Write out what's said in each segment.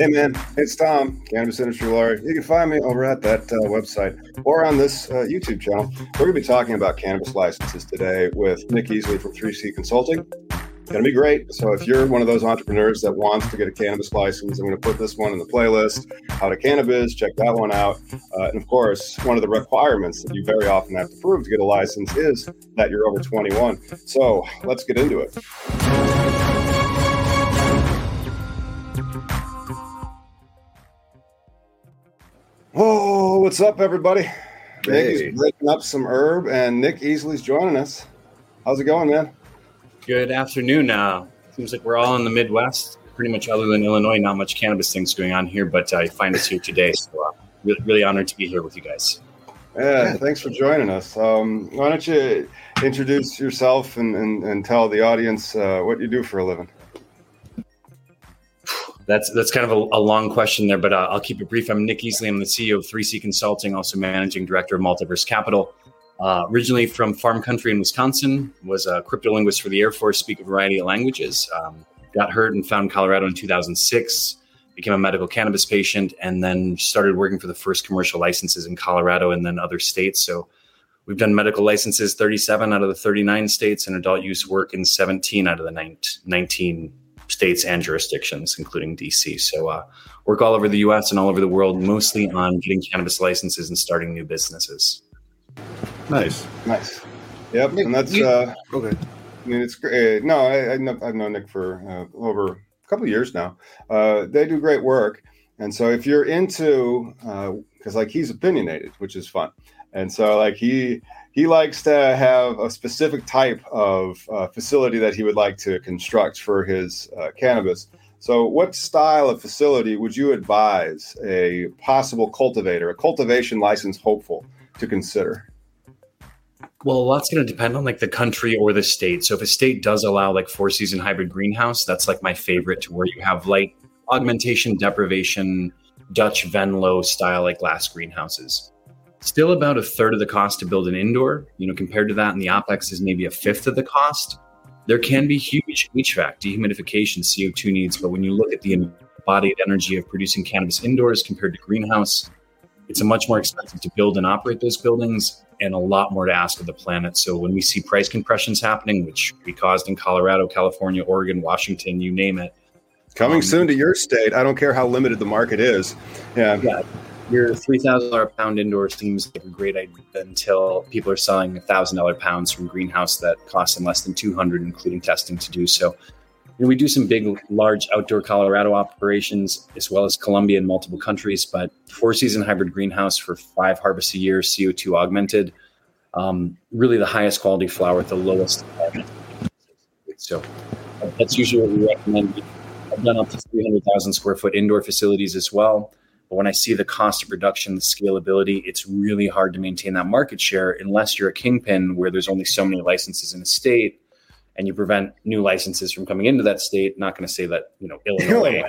Hey man, it's Tom, cannabis industry lawyer. You can find me over at that uh, website or on this uh, YouTube channel. We're going to be talking about cannabis licenses today with Nic Easley from 3C Consulting going to be great. So if you're one of those entrepreneurs that wants to get a cannabis license, I'm going to put this one in the playlist. How to cannabis, check that one out. Uh, and of course, one of the requirements that you very often have to prove to get a license is that you're over 21. So let's get into it. Whoa, what's up, everybody? Hey. Nick is breaking up some herb, and Nic Easley's joining us. How's it going, man? Good afternoon. Now, seems like we're all in the Midwest. Pretty much, other than Illinois, not much cannabis things going on here. But I find us here today, so uh, really, really honored to be here with you guys. Yeah, thanks for joining us. Um, why don't you introduce yourself and, and, and tell the audience uh, what you do for a living? That's that's kind of a, a long question there, but uh, I'll keep it brief. I'm Nic Easley. I'm the CEO of 3C Consulting, also managing director of Multiverse Capital. Uh, originally from farm country in Wisconsin, was a cryptolinguist for the Air Force, speak a variety of languages. Um, got hurt and found Colorado in 2006, became a medical cannabis patient, and then started working for the first commercial licenses in Colorado and then other states. So we've done medical licenses 37 out of the 39 states and adult use work in 17 out of the 19 states and jurisdictions, including DC. So uh, work all over the US and all over the world, mostly on getting cannabis licenses and starting new businesses. Nice, nice. Yep, and that's uh, okay. I mean, it's great. No, I, I know, I've known Nic for uh, over a couple years now. Uh, they do great work, and so if you're into, because uh, like he's opinionated, which is fun, and so like he he likes to have a specific type of uh, facility that he would like to construct for his uh, cannabis. So, what style of facility would you advise a possible cultivator, a cultivation license hopeful, to consider? Well, a lot's going to depend on like the country or the state. So if a state does allow like four season hybrid greenhouse, that's like my favorite to where you have light augmentation, deprivation, Dutch Venlo style like glass greenhouses. Still about a third of the cost to build an indoor, you know, compared to that, and the OPEX is maybe a fifth of the cost. There can be huge HVAC, dehumidification, CO2 needs, but when you look at the embodied energy of producing cannabis indoors compared to greenhouse, it's a much more expensive to build and operate those buildings and a lot more to ask of the planet. So when we see price compressions happening, which we caused in Colorado, California, Oregon, Washington, you name it. Coming um, soon to your state. I don't care how limited the market is. Yeah. yeah your three thousand dollar pound indoor seems like a great idea until people are selling thousand dollar pounds from greenhouse that cost them less than two hundred, including testing to do so. Know, we do some big, large outdoor Colorado operations as well as Colombia in multiple countries, but four season hybrid greenhouse for five harvests a year, CO2 augmented. Um, really the highest quality flower at the lowest. So that's usually what we recommend. I've done up to 300,000 square foot indoor facilities as well. But when I see the cost of production, the scalability, it's really hard to maintain that market share unless you're a kingpin where there's only so many licenses in a state and you prevent new licenses from coming into that state. Not going to say that you know Illinois.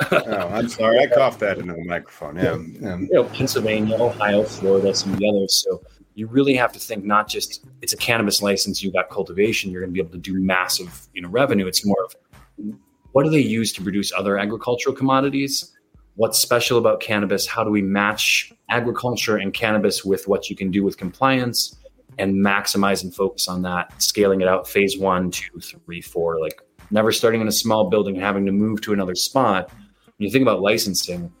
oh, I'm sorry, I coughed that into the microphone. Yeah, yeah. You know, Pennsylvania, Ohio, Florida, some of the others. So you really have to think not just it's a cannabis license, you got cultivation, you're going to be able to do massive, you know, revenue. It's more of what do they use to produce other agricultural commodities? What's special about cannabis? How do we match agriculture and cannabis with what you can do with compliance and maximize and focus on that, scaling it out phase one, two, three, four, like never starting in a small building and having to move to another spot. When you think about licensing,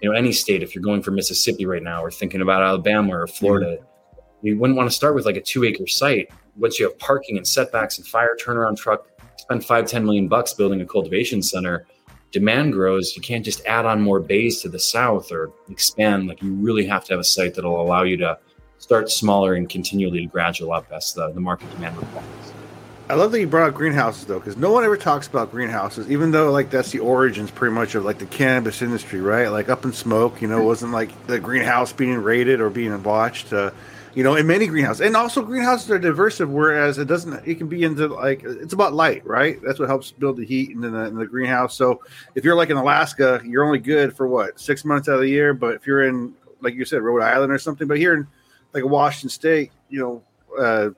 you know, any state, if you're going for Mississippi right now or thinking about Alabama or Florida, mm-hmm. you wouldn't want to start with like a two acre site. Once you have parking and setbacks and fire turnaround truck, spend five, 10 million bucks building a cultivation center, demand grows. You can't just add on more bays to the south or expand. Like you really have to have a site that'll allow you to start smaller and continually gradual up as the, the market demand requires. I love that you brought up greenhouses though, because no one ever talks about greenhouses, even though like that's the origins pretty much of like the cannabis industry, right? Like up in smoke, you know, wasn't like the greenhouse being raided or being watched. Uh, you know, in many greenhouses, and also greenhouses are diversive. Whereas it doesn't, it can be into like it's about light, right? That's what helps build the heat in the, in the greenhouse. So if you're like in Alaska, you're only good for what six months out of the year. But if you're in, like you said, Rhode Island or something, but here in like a Washington State, you know, uh,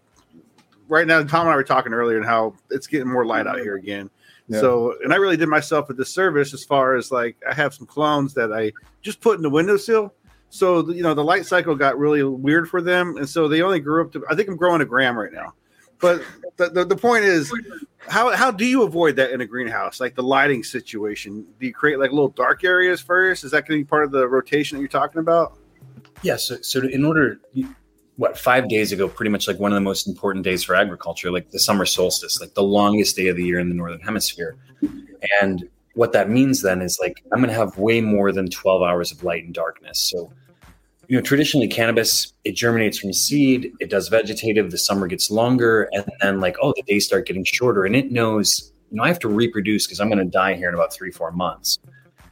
right now Tom and I were talking earlier and how it's getting more light out here again. Yeah. So, and I really did myself a disservice as far as like I have some clones that I just put in the windowsill so you know the light cycle got really weird for them, and so they only grew up to. I think I'm growing a gram right now, but the, the, the point is, how how do you avoid that in a greenhouse? Like the lighting situation, do you create like little dark areas first? Is that going to be part of the rotation that you're talking about? Yeah, so, so in order, what five days ago, pretty much like one of the most important days for agriculture, like the summer solstice, like the longest day of the year in the northern hemisphere, and what that means then is like I'm going to have way more than 12 hours of light and darkness. So you know, traditionally cannabis, it germinates from seed, it does vegetative, the summer gets longer, and then like, oh, the days start getting shorter. And it knows, you know, I have to reproduce because I'm going to die here in about three, four months.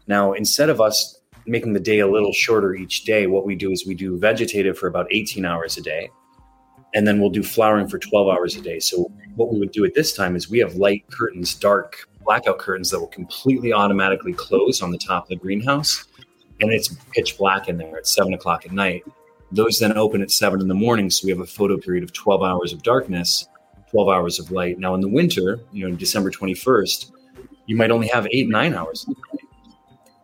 Now, instead of us making the day a little shorter each day, what we do is we do vegetative for about 18 hours a day. And then we'll do flowering for 12 hours a day. So, what we would do at this time is we have light curtains, dark blackout curtains that will completely automatically close on the top of the greenhouse and it's pitch black in there at seven o'clock at night. Those then open at seven in the morning, so we have a photo period of 12 hours of darkness, 12 hours of light. Now, in the winter, you know, December 21st, you might only have eight, nine hours.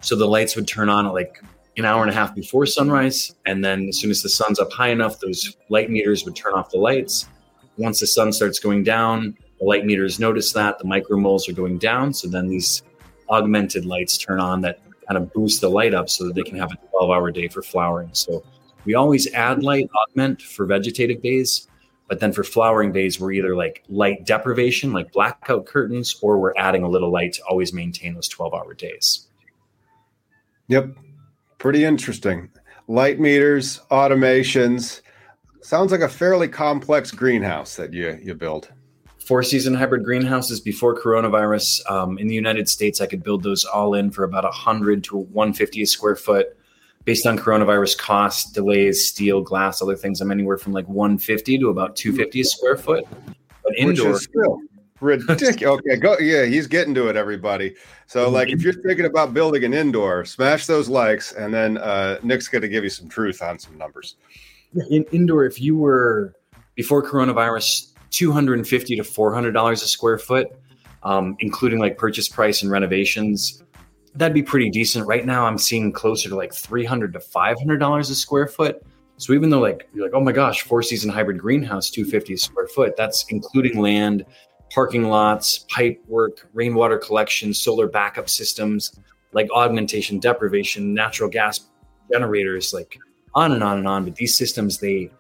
So the lights would turn on at like an hour and a half before sunrise. And then as soon as the sun's up high enough, those light meters would turn off the lights. Once the sun starts going down, the light meters notice that the micromoles are going down. So then these augmented lights turn on that kind of boost the light up so that they can have a 12 hour day for flowering. So we always add light augment for vegetative days, but then for flowering days, we're either like light deprivation, like blackout curtains, or we're adding a little light to always maintain those 12 hour days. Yep. Pretty interesting. Light meters, automations. Sounds like a fairly complex greenhouse that you, you build four season hybrid greenhouses before coronavirus um, in the United States. I could build those all in for about 100 to 150 a square foot. Based on coronavirus costs, delays, steel, glass, other things, I'm anywhere from like 150 to about 250 a square foot. But indoor, still ridiculous. okay, go. Yeah, he's getting to it, everybody. So, mm-hmm. like, if you're thinking about building an indoor, smash those likes, and then uh, Nic's going to give you some truth on some numbers. In indoor, if you were before coronavirus 250 to 400 dollars a square foot um, including like purchase price and renovations that'd be pretty decent right now i'm seeing closer to like 300 to 500 dollars a square foot so even though like you're like oh my gosh four season hybrid greenhouse 250 a square foot that's including land parking lots pipe work rainwater collection solar backup systems like augmentation deprivation natural gas generators like on and on and on but these systems they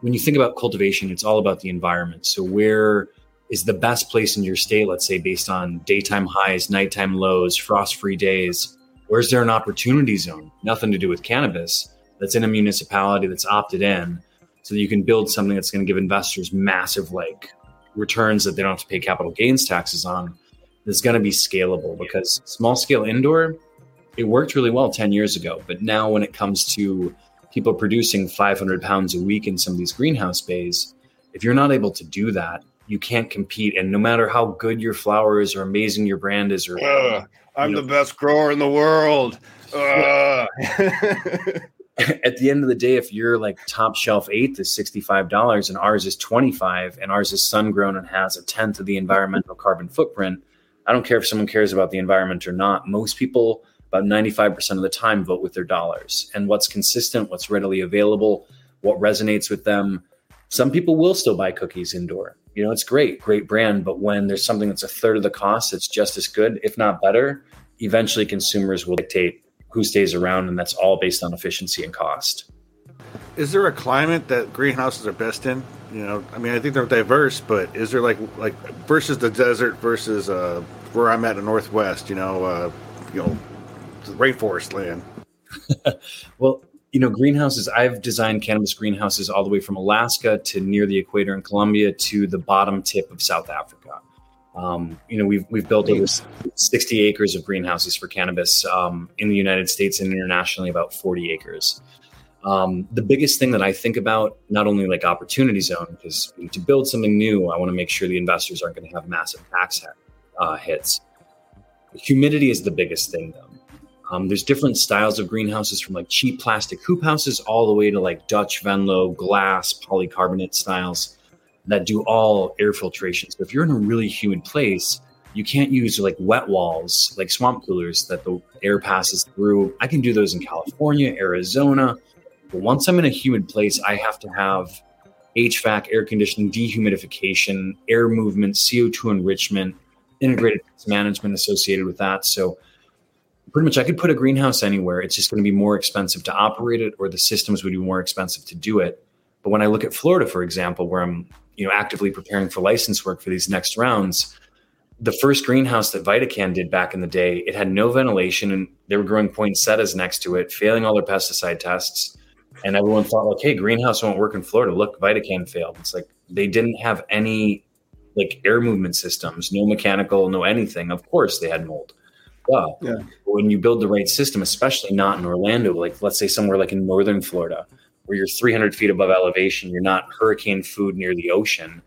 when you think about cultivation, it's all about the environment. So where is the best place in your state, let's say based on daytime highs, nighttime lows, frost-free days? Where's there an opportunity zone? Nothing to do with cannabis that's in a municipality that's opted in so that you can build something that's going to give investors massive like returns that they don't have to pay capital gains taxes on. is going to be scalable because small scale indoor, it worked really well 10 years ago. But now when it comes to people producing 500 pounds a week in some of these greenhouse bays, if you're not able to do that, you can't compete. And no matter how good your flower is or amazing your brand is, or I'm know, the best grower in the world. At the end of the day, if you're like top shelf eighth is $65 and ours is 25 and ours is sun grown and has a tenth of the environmental carbon footprint, I don't care if someone cares about the environment or not. Most people, about 95% of the time, vote with their dollars. And what's consistent, what's readily available, what resonates with them. Some people will still buy cookies indoor. You know, it's great, great brand. But when there's something that's a third of the cost, it's just as good, if not better, eventually consumers will dictate who stays around. And that's all based on efficiency and cost. Is there a climate that greenhouses are best in? You know, I mean, I think they're diverse, but is there like like versus the desert versus uh, where I'm at in the Northwest? You know, uh, you know, rainforest land. well, you know, greenhouses. I've designed cannabis greenhouses all the way from Alaska to near the equator in Colombia to the bottom tip of South Africa. Um, you know, we've we've built over 60 acres of greenhouses for cannabis um, in the United States and internationally, about 40 acres. Um, the biggest thing that I think about, not only like opportunity zone, because to build something new, I want to make sure the investors aren't going to have massive tax uh, hits. Humidity is the biggest thing, though. Um, there's different styles of greenhouses from like cheap plastic hoop houses all the way to like Dutch Venlo glass polycarbonate styles that do all air filtration. So if you're in a really humid place, you can't use like wet walls, like swamp coolers that the air passes through. I can do those in California, Arizona. But once I'm in a humid place, I have to have HVAC, air conditioning, dehumidification, air movement, CO2 enrichment, integrated management associated with that. So pretty much I could put a greenhouse anywhere. It's just going to be more expensive to operate it, or the systems would be more expensive to do it. But when I look at Florida, for example, where I'm you know actively preparing for license work for these next rounds, the first greenhouse that VidaCann did back in the day, it had no ventilation, and they were growing poinsettias next to it, failing all their pesticide tests. And everyone thought, like, hey, greenhouse won't work in Florida. Look, VidaCann failed. It's like they didn't have any like air movement systems, no mechanical, no anything. Of course, they had mold well. Yeah. When you build the right system, especially not in Orlando, like let's say somewhere like in northern Florida, where you're 300 feet above elevation, you're not hurricane food near the ocean,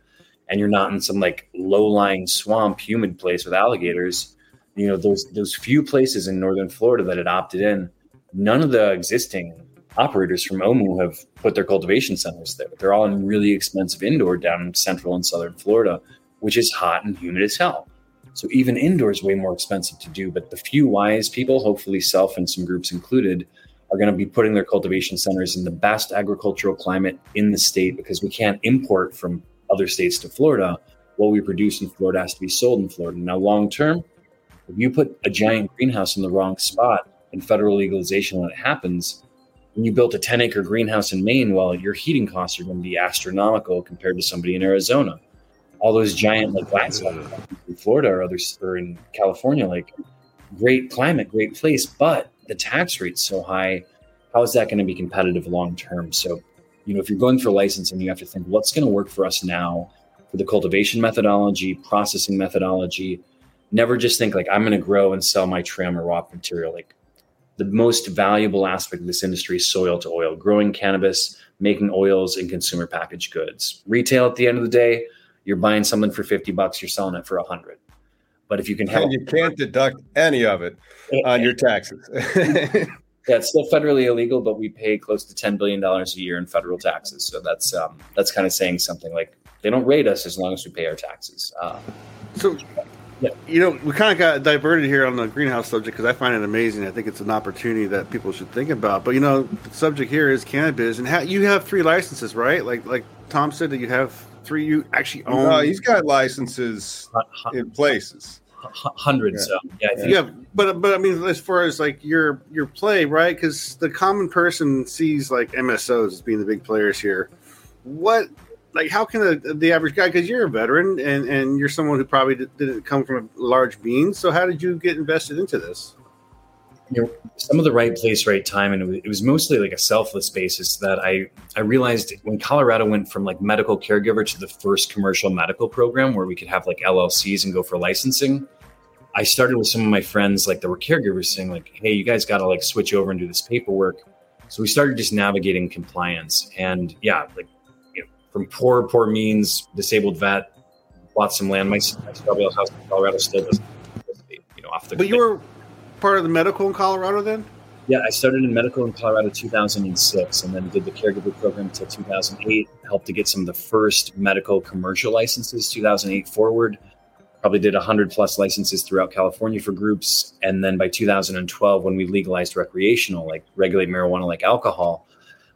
and you're not in some like low-lying swamp, humid place with alligators. You know those those few places in northern Florida that had opted in, none of the existing operators from OMU have put their cultivation centers there. They're all in really expensive indoor down in central and southern Florida, which is hot and humid as hell. So even indoor is way more expensive to do. But the few wise people, hopefully self and some groups included, are going to be putting their cultivation centers in the best agricultural climate in the state because we can't import from other states to Florida. What we produce in Florida has to be sold in Florida. Now, long term, if you put a giant greenhouse in the wrong spot in federal legalization when it happens, and you built a 10 acre greenhouse in Maine, well, your heating costs are going to be astronomical compared to somebody in Arizona all those giant like glass in Florida or others or in California, like great climate, great place, but the tax rate's so high. How is that going to be competitive long term? So, you know, if you're going for licensing, you have to think what's going to work for us now for the cultivation methodology, processing methodology. Never just think like I'm going to grow and sell my trim or raw material. Like the most valuable aspect of this industry is soil to oil, growing cannabis, making oils and consumer packaged goods. Retail at the end of the day, you're buying something for 50 bucks, you're selling it for a hundred. But if you can have, you can't deduct any of it on your taxes. yeah, it's still federally illegal, but we pay close to ten billion dollars a year in federal taxes. So that's um, that's kind of saying something. Like they don't rate us as long as we pay our taxes. Uh, so, yeah. you know, we kind of got diverted here on the greenhouse subject because I find it amazing. I think it's an opportunity that people should think about. But you know, the subject here is cannabis, and ha- you have three licenses, right? Like like Tom said that you have three you actually own? No, he's got licenses in places. Hundreds, yeah, yeah, yeah, but but I mean, as far as like your your play, right? Because the common person sees like MSOs as being the big players here. What like how can the, the average guy because you're a veteran and and you're someone who probably didn't come from a large beans so how did you get invested into this you know, some of the right place, right time, and it was mostly like a selfless basis that I I realized when Colorado went from like medical caregiver to the first commercial medical program where we could have like LLCs and go for licensing. I started with some of my friends like that were caregivers saying like, "Hey, you guys got to like switch over and do this paperwork." So we started just navigating compliance, and yeah, like you know, from poor poor means disabled vet bought some land. My, my House in Colorado still does, you know, off the. But you were part of the medical in Colorado then. Yeah, I started in medical in Colorado 2006 and then did the caregiver program until 2008. Helped to get some of the first medical commercial licenses 2008 forward. Probably did 100 plus licenses throughout California for groups. And then by 2012, when we legalized recreational, like regulate marijuana like alcohol,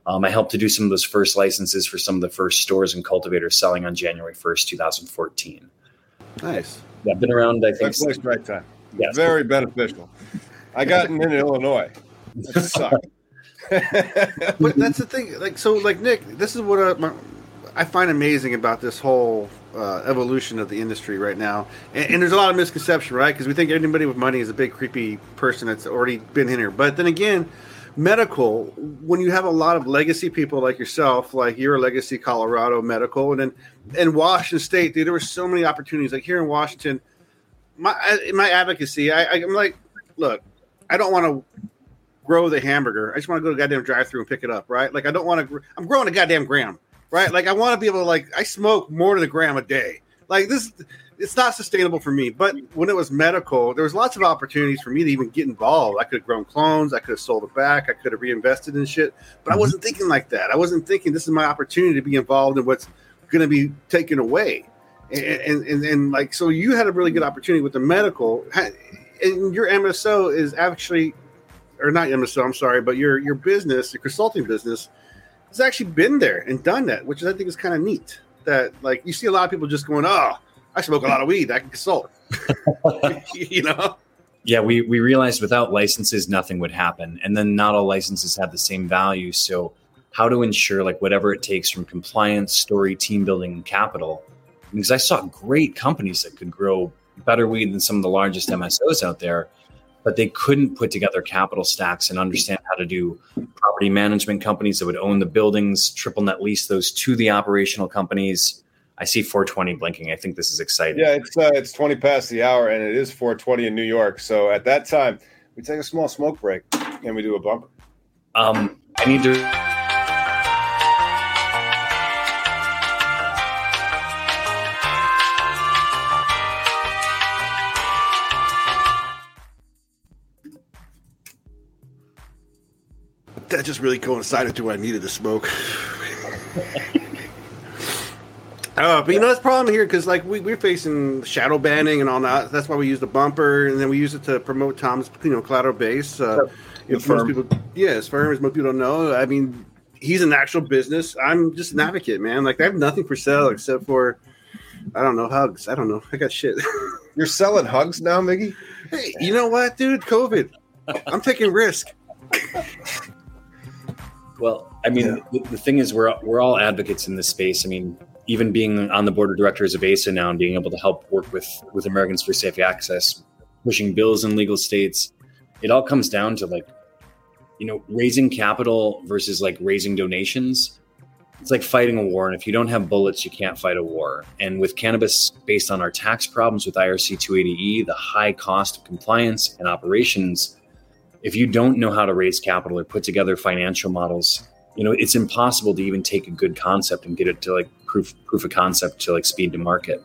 um, I helped to do some of those first licenses for some of the first stores and cultivators selling on January 1st, 2014. Nice. Yeah, I've been around, I think. Right place, right time. Yes. Very beneficial. I got in Illinois. but that's the thing. Like so, like Nic, this is what uh, I find amazing about this whole uh, evolution of the industry right now. And, and, there's a lot of misconception, right? Because we think anybody with money is a big creepy person that's already been in here. But then again, medical, when you have a lot of legacy people like yourself, like you're a legacy Colorado medical, and then in Washington State, dude, there were so many opportunities. Like here in Washington, my my advocacy, I, I'm like, look, I don't want to grow the hamburger. I just want to go to the goddamn drive through and pick it up, right? Like I don't want to. I'm growing a goddamn gram, right? Like I want to be able to like I smoke more than a gram a day. Like this, it's not sustainable for me. But when it was medical, there was lots of opportunities for me to even get involved. I could have grown clones. I could have sold it back. I could have reinvested in shit. But mm-hmm. I wasn't thinking like that. I wasn't thinking this is my opportunity to be involved in what's going to be taken away. And, and, and, and like so, you had a really good opportunity with the medical. And your MSO is actually or not MSO, I'm sorry, but your your business, your consulting business, has actually been there and done that, which I think is kind of neat. That like you see a lot of people just going, "Oh, I smoke a lot of weed, I can consult," you know. Yeah, we we realized without licenses, nothing would happen, and then not all licenses have the same value. So, how to ensure like whatever it takes from compliance, story, team building, and capital. Because I saw great companies that could grow better weed than some of the largest MSOs out there but they couldn't put together capital stacks and understand how to do property management companies that would own the buildings, triple net lease those to the operational companies. I see 420 blinking. I think this is exciting. Yeah, it's uh, it's 20 past the hour, and it is 420 in New York. So at that time, we take a small smoke break and we do a bumper. Um, I need to. That just really coincided to when I needed to smoke. Uh, but you know that's problem here because like we, we're facing shadow banning and all that. That's why we use the bumper, and then we use it to promote Tom's you know collateral base. Uh, if most people, yeah, as far as most people don't know. I mean, he's an actual business. I'm just an advocate, man. Like I have nothing for sale except for I don't know hugs. I don't know. I got shit. You're selling hugs now, Miggy? Hey, you know what, dude? COVID. I'm taking risk. Well, I mean, yeah. the, the, thing is, we're we're all advocates in this space. I mean, even being on the board of directors of ASA now and being able to help work with with Americans for Safe Access, pushing bills in legal states, it all comes down to like, you know, raising capital versus like raising donations. It's like fighting a war, and if you don't have bullets, you can't fight a war. And with cannabis, based on our tax problems with IRC 280E, the high cost of compliance and operations if you don't know how to raise capital or put together financial models, you know, it's impossible to even take a good concept and get it to like proof proof of concept to like speed to market.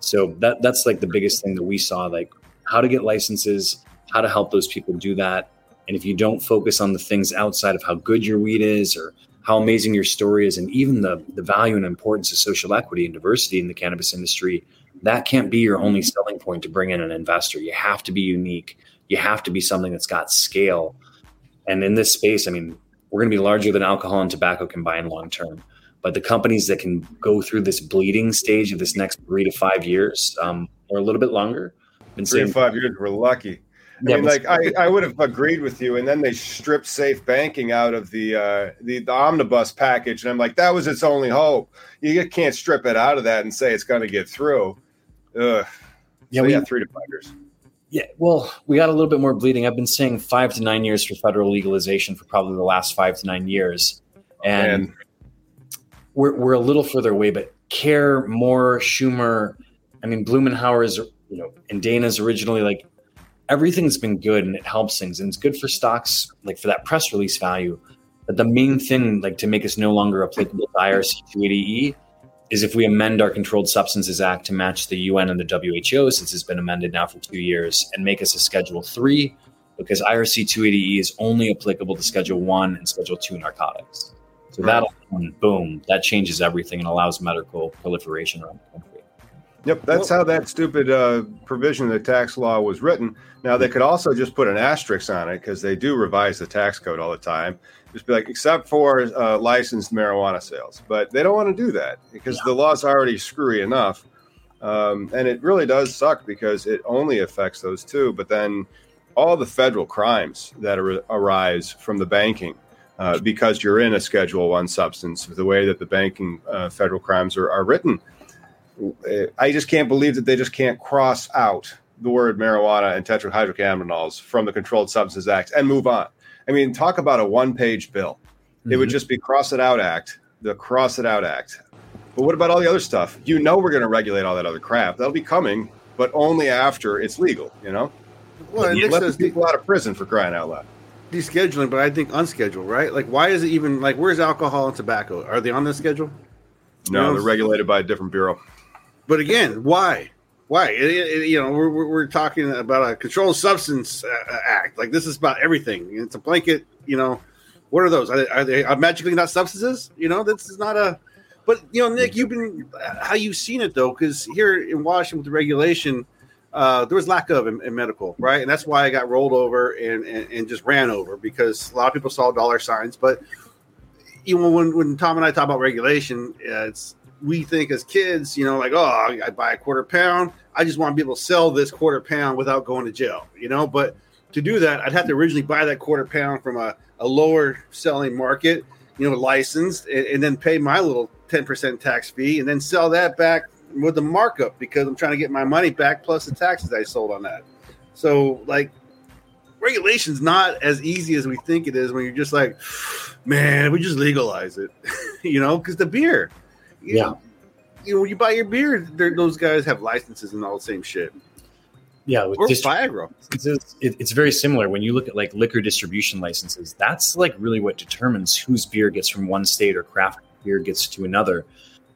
So that that's like the biggest thing that we saw, like how to get licenses, how to help those people do that. And if you don't focus on the things outside of how good your weed is or how amazing your story is and even the the value and importance of social equity and diversity in the cannabis industry, that can't be your only selling point to bring in an investor. You have to be unique you have to be something that's got scale. And in this space, I mean, we're going to be larger than alcohol and tobacco combined long term. But the companies that can go through this bleeding stage of this next three to five years, um, or a little bit longer, been three saying, to five years, we're lucky. I yeah, mean, like I, I would have agreed with you, and then they stripped safe banking out of the, uh, the the omnibus package, and I'm like, that was its only hope. You can't strip it out of that and say it's going to get through. Ugh. Yeah, so, we, yeah, three to five years. Yeah, well, we got a little bit more bleeding. I've been saying five to nine years for federal legalization for probably the last five to nine years, and we're we're a little further away. But Care, Moore, Schumer, I mean Blumenauer's, you know, and Dana's originally like everything's been good and it helps things and it's good for stocks like for that press release value. But the main thing, like to make us no longer applicable to IRC 280E, is if we amend our Controlled Substances Act to match the UN and the WHO, since it's been amended now for two years, and make us a Schedule 3, because IRC 280E is only applicable to Schedule 1 and Schedule 2 narcotics. So that, boom, that changes everything and allows medical proliferation around the country. Yep, that's how that stupid uh, provision of the tax law was written. Now they could also just put an asterisk on it because they do revise the tax code all the time. Just be like, except for uh, licensed marijuana sales, but they don't want to do that because yeah. the law's already screwy enough, um, and it really does suck because it only affects those two. But then all the federal crimes that ar- arise from the banking. Uh, because you're in a Schedule One substance, the way that the banking uh, federal crimes are, are written, I just can't believe that they just can't cross out the word marijuana and tetrahydrocannabinols from the Controlled Substances Act and move on. I mean, talk about a one-page bill. Mm-hmm. It would mm-hmm. just be cross it out act, the cross it out act. But what about all the other stuff? You know, we're going to regulate all that other crap. That'll be coming, but only after it's legal. You know, well, and let people de- out of prison for crying out loud. Descheduling, but I think unscheduled, right? Like, why is it even like? Where's alcohol and tobacco? Are they on the schedule? No, you know? they're regulated by a different bureau. But again, why? Why? It, it, you know, we're, we're talking about a controlled substance uh, uh, act. Like this is about everything. It's a blanket. You know, what are those? Are, are they are magically not substances? You know, this is not a. But you know, Nic, you've been how you've seen it though, because here in Washington with the regulation, uh, there was lack of in, in, medical, right? And that's why I got rolled over and, and, and just ran over because a lot of people saw dollar signs. But you know, when when Tom and I talk about regulation, uh, it's we think as kids, you know, like, oh, I buy a quarter pound. I just want to be able to sell this quarter pound without going to jail, you know. But to do that, I'd have to originally buy that quarter pound from a, a lower selling market, you know, licensed, and, and then pay my little 10% tax fee and then sell that back with the markup because I'm trying to get my money back plus the taxes I sold on that. So, like, regulation's not as easy as we think it is when you're just like, man, we just legalize it, you know, because the beer yeah. Know, you know, when you buy your beer, those guys have licenses and all the same shit. Yeah, with or Viagra. It's, it's very similar when you look at like liquor distribution licenses. That's like really what determines whose beer gets from one state or craft beer gets to another.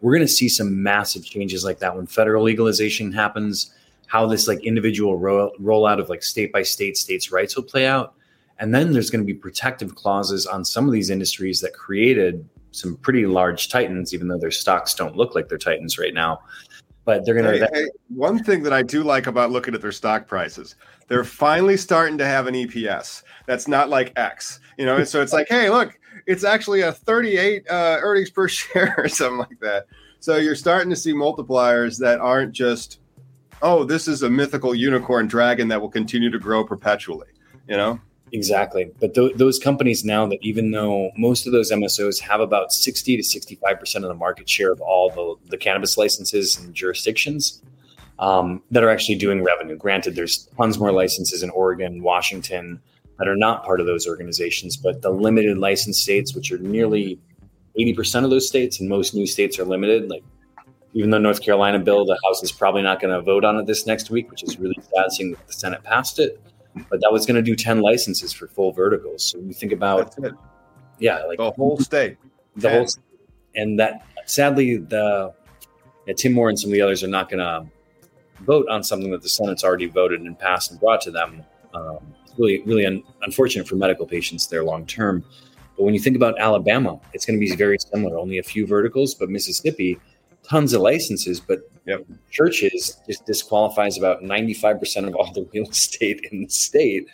We're going to see some massive changes like that when federal legalization happens. How this like individual roll, rollout of like state by state states' rights will play out, and then there's going to be protective clauses on some of these industries that created some pretty large titans, even though their stocks don't look like they're titans right now. But they're going to. Hey, hey, one thing that I do like about looking at their stock prices, they're finally starting to have an EPS that's not like X, you know. So it's like, hey, look, it's actually a 38 uh, earnings per share or something like that. So you're starting to see multipliers that aren't just, oh, this is a mythical unicorn dragon that will continue to grow perpetually, you know. Exactly. But th- those companies now that even though most of those MSOs have about 60 to 65% of the market share of all the, the cannabis licenses and jurisdictions um, that are actually doing revenue. Granted, there's tons more licenses in Oregon, Washington that are not part of those organizations, but the limited license states, which are nearly 80% of those states, and most new states are limited, like even though North Carolina bill, the House is probably not going to vote on it this next week, which is really sad seeing that the Senate passed it but that was going to do 10 licenses for full verticals. So you think about, yeah, like the whole state, the 10. whole, and that sadly, the yeah, Tim Moore and some of the others are not going to vote on something that the Senate's already voted and passed and brought to them. Um, it's really, really un- unfortunate for medical patients there long term. But when you think about Alabama, it's going to be very similar. Only a few verticals, but Mississippi, tons of licenses, but yep. churches just disqualifies about 95% of all the real estate in the state.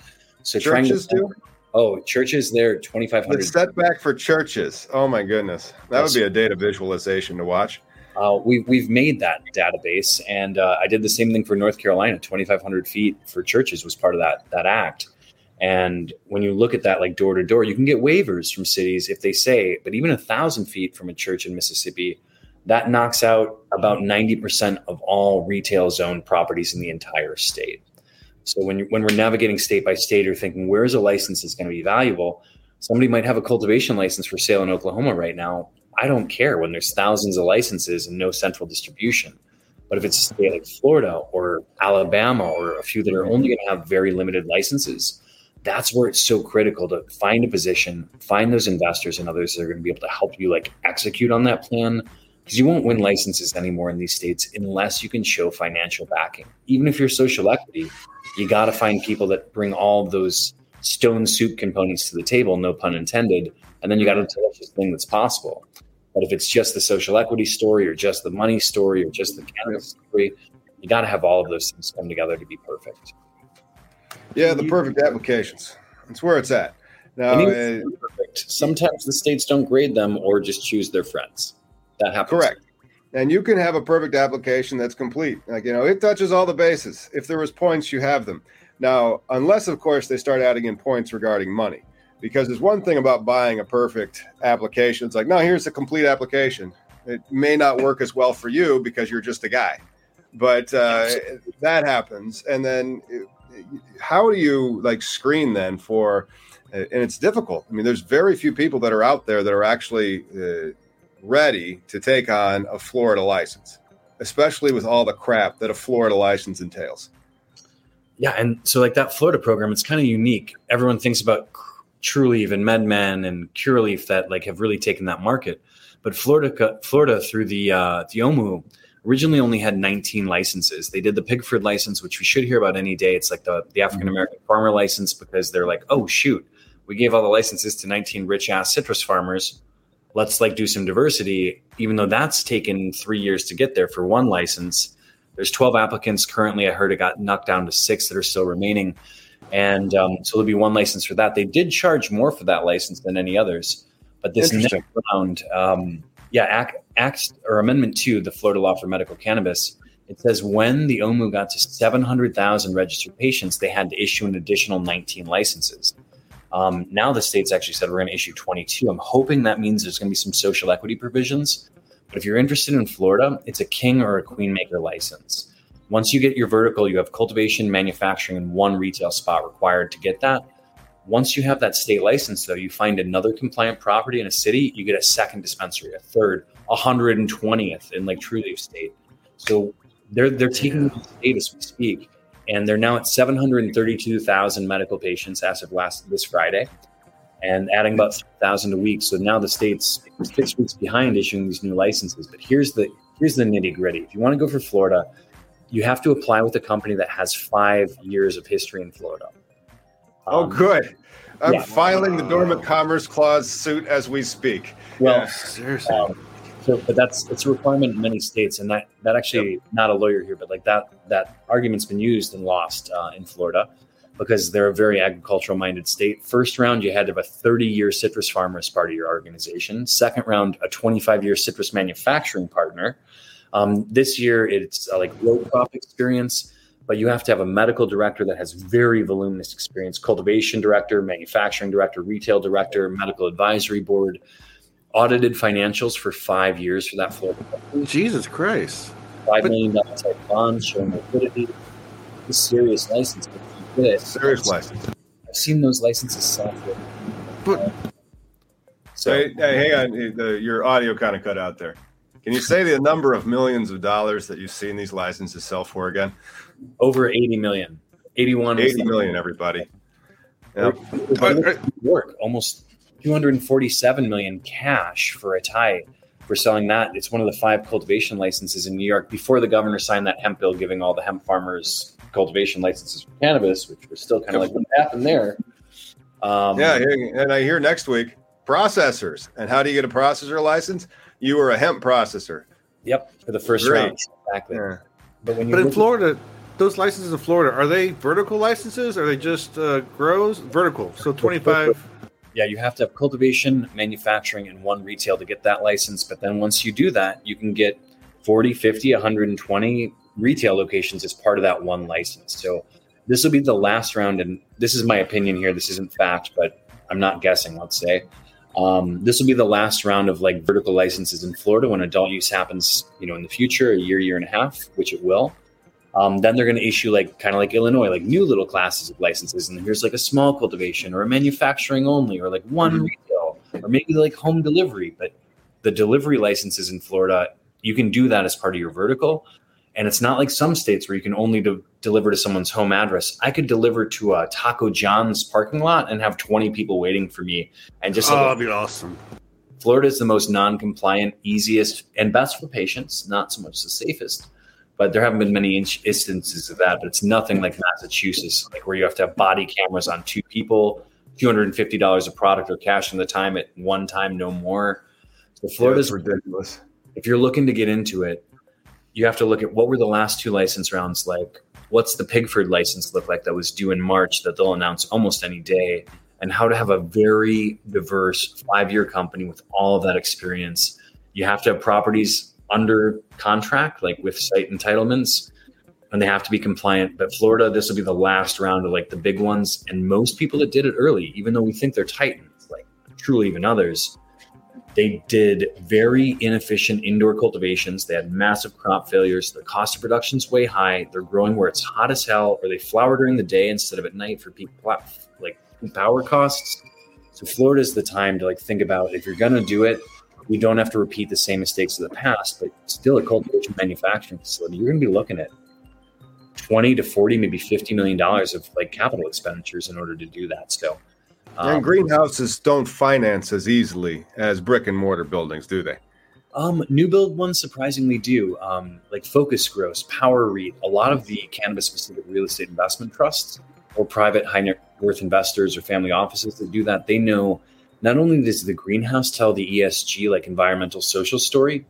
So churches trying to, do? Oh, churches there, 2,500. The setback for churches. Oh my goodness. That would be a data visualization to watch. Uh, we, we've made that database, and uh, I did the same thing for North Carolina. 2,500 feet for churches was part of that that act. And when you look at that, like door to door, you can get waivers from cities if they say, but even a thousand feet from a church in Mississippi, that knocks out about mm-hmm. 90% of all retail zone properties in the entire state. So when, when we're navigating state by state or thinking where is a license is going to be valuable, somebody might have a cultivation license for sale in Oklahoma right now. I don't care when there's thousands of licenses and no central distribution. But if it's a state like Florida or Alabama or a few that are only going to have very limited licenses, that's where it's so critical to find a position, find those investors and others that are going to be able to help you like execute on that plan because you won't win licenses anymore in these states unless you can show financial backing. Even if you're social equity, you got to find people that bring all those stone soup components to the table, no pun intended, and then you got to tell us this thing that's possible. But if it's just the social equity story or just the money story or just the cannabis story, you got to have all of those things come together to be perfect. Yeah, the perfect applications. That's where it's at. Now, uh, sometimes the states don't grade them or just choose their friends. That happens. Correct. And you can have a perfect application that's complete. Like, you know, it touches all the bases. If there was points, you have them. Now, unless, of course, they start adding in points regarding money. Because there's one thing about buying a perfect application. It's like, no, here's a complete application. It may not work as well for you because you're just a guy. But uh, that happens. And then how do you like screen then for, and it's difficult. I mean, there's very few people that are out there that are actually uh, ready to take on a Florida license, especially with all the crap that a Florida license entails. Yeah, and so like that Florida program, it's kind of unique. Everyone thinks about Trulieve and MedMen and Curaleaf that like have really taken that market, but Florida, Florida through the uh, the OMU originally only had 19 licenses. They did the Pigford license, which we should hear about any day. It's like the the African American farmer license because they're like, oh shoot, we gave all the licenses to 19 rich ass citrus farmers let's like do some diversity. Even though that's taken three years to get there for one license there's 12 applicants currently. I heard it got knocked down to six that are still remaining. And um, so there'll be one license for that. They did charge more for that license than any others but this next round um, yeah act, act or amendment 2 the florida law for medical cannabis it says when the OMU got to 700,000 registered patients, they had to issue an additional 19 licenses. Um, now the state's actually said we're going to issue 22. I'm hoping that means there's going to be some social equity provisions. But if you're interested in Florida, it's a king or a queen maker license. Once you get your vertical, you have cultivation, manufacturing, and one retail spot required to get that. Once you have that state license, though, you find another compliant property in a city, you get a second dispensary, a third, 120th in like Trulieve State. So they're they're taking the state as we speak and they're now at 732,000 medical patients as of last this Friday, and adding about 3,000 a week. So now the state's six weeks behind issuing these new licenses. But here's the here's the nitty gritty. If you want to go for Florida, you have to apply with a company that has five years of history in Florida. Oh, um, oh, good. I'm yeah. filing the Dormant Commerce Clause suit as we speak. Well, yeah. seriously. Um, so, but that's it's a requirement in many states, and that that actually yep. not a lawyer here, but like that that argument's been used and lost uh, in Florida because they're a very agricultural minded state. First round, you had to have a 30 year citrus farmer as part of your organization. Second round, a 25 year citrus manufacturing partner. Um, this year, it's uh, like row crop experience, but you have to have a medical director that has very voluminous experience, cultivation director, manufacturing director, retail director, medical advisory board audited financials for five years for that Florida company. Jesus Christ. Five but, million dollar type bond showing liquidity. A serious license. Serious license. I've seen those licenses sell. But so hey, hey, hang on, the, your audio kind of cut out there. Can you say the number of millions of dollars that you've seen these licenses sell for again? Over 80 million. 81 80 million, everybody. Yep. Work almost 247 million cash for a tie for selling that. It's one of the five cultivation licenses in New York before the governor signed that hemp bill, giving all the hemp farmers cultivation licenses for cannabis, which was still kind of like what happened there. Um, yeah, and I hear next week processors. And how do you get a processor license? You were a hemp processor. Yep, for the first Great. round. Exactly. Yeah. But when you but in Florida, those licenses in Florida are they vertical licenses? Are they just uh, grows vertical? So twenty five yeah, you have to have cultivation, manufacturing, and one retail to get that license. But then once you do that, you can get 40, 50, 120 retail locations as part of that one license. So this will be the last round. And this is my opinion here. This isn't fact, but I'm not guessing, let's say. Um, this will be the last round of like vertical licenses in Florida when adult use happens, you know, in the future, a year, year and a half, which it will. Um, then they're going to issue like kind of like Illinois, like new little classes of licenses. And here's like a small cultivation or a manufacturing only, or like one mm-hmm. retail, or maybe like home delivery. But the delivery licenses in Florida, you can do that as part of your vertical. And it's not like some states where you can only de- deliver to someone's home address. I could deliver to a Taco John's parking lot and have 20 people waiting for me. And just oh, that'd be awesome. Florida is the most non-compliant, easiest, and best for patients. Not so much the safest, but there haven't been many instances of that. But it's nothing like Massachusetts, like where you have to have body cameras on two people, two hundred and fifty dollars a product or cash in the time at one time, no more. So Florida's yeah, ridiculous. If you're looking to get into it, you have to look at what were the last two license rounds like. What's the Pigford license look like that was due in March that they'll announce almost any day? and how to have a very diverse five year company with all of that experience. You have to have properties under contract, like with site entitlements, and they have to be compliant. But Florida, this will be the last round of like the big ones. And most people that did it early, even though we think they're titans, like truly even others, they did very inefficient indoor cultivations. They had massive crop failures. The cost of production is way high. They're growing where it's hot as hell, or they flower during the day instead of at night for peak like power costs. So Florida is the time to like think about if you're to do it, we don't have to repeat the same mistakes of the past, but still a cultivation manufacturing facility, you're going to be looking at 20 to 40, maybe 50 million dollars of like capital expenditures in order to do that. So, um, and greenhouses don't finance as easily as brick and mortar buildings, do they? Um, new build ones surprisingly do. Um, like Focus Gross, Power REIT, a lot of the cannabis specific real estate investment trusts or private high net worth investors or family offices that do that, they know not only does the greenhouse tell the ESG, like environmental social story,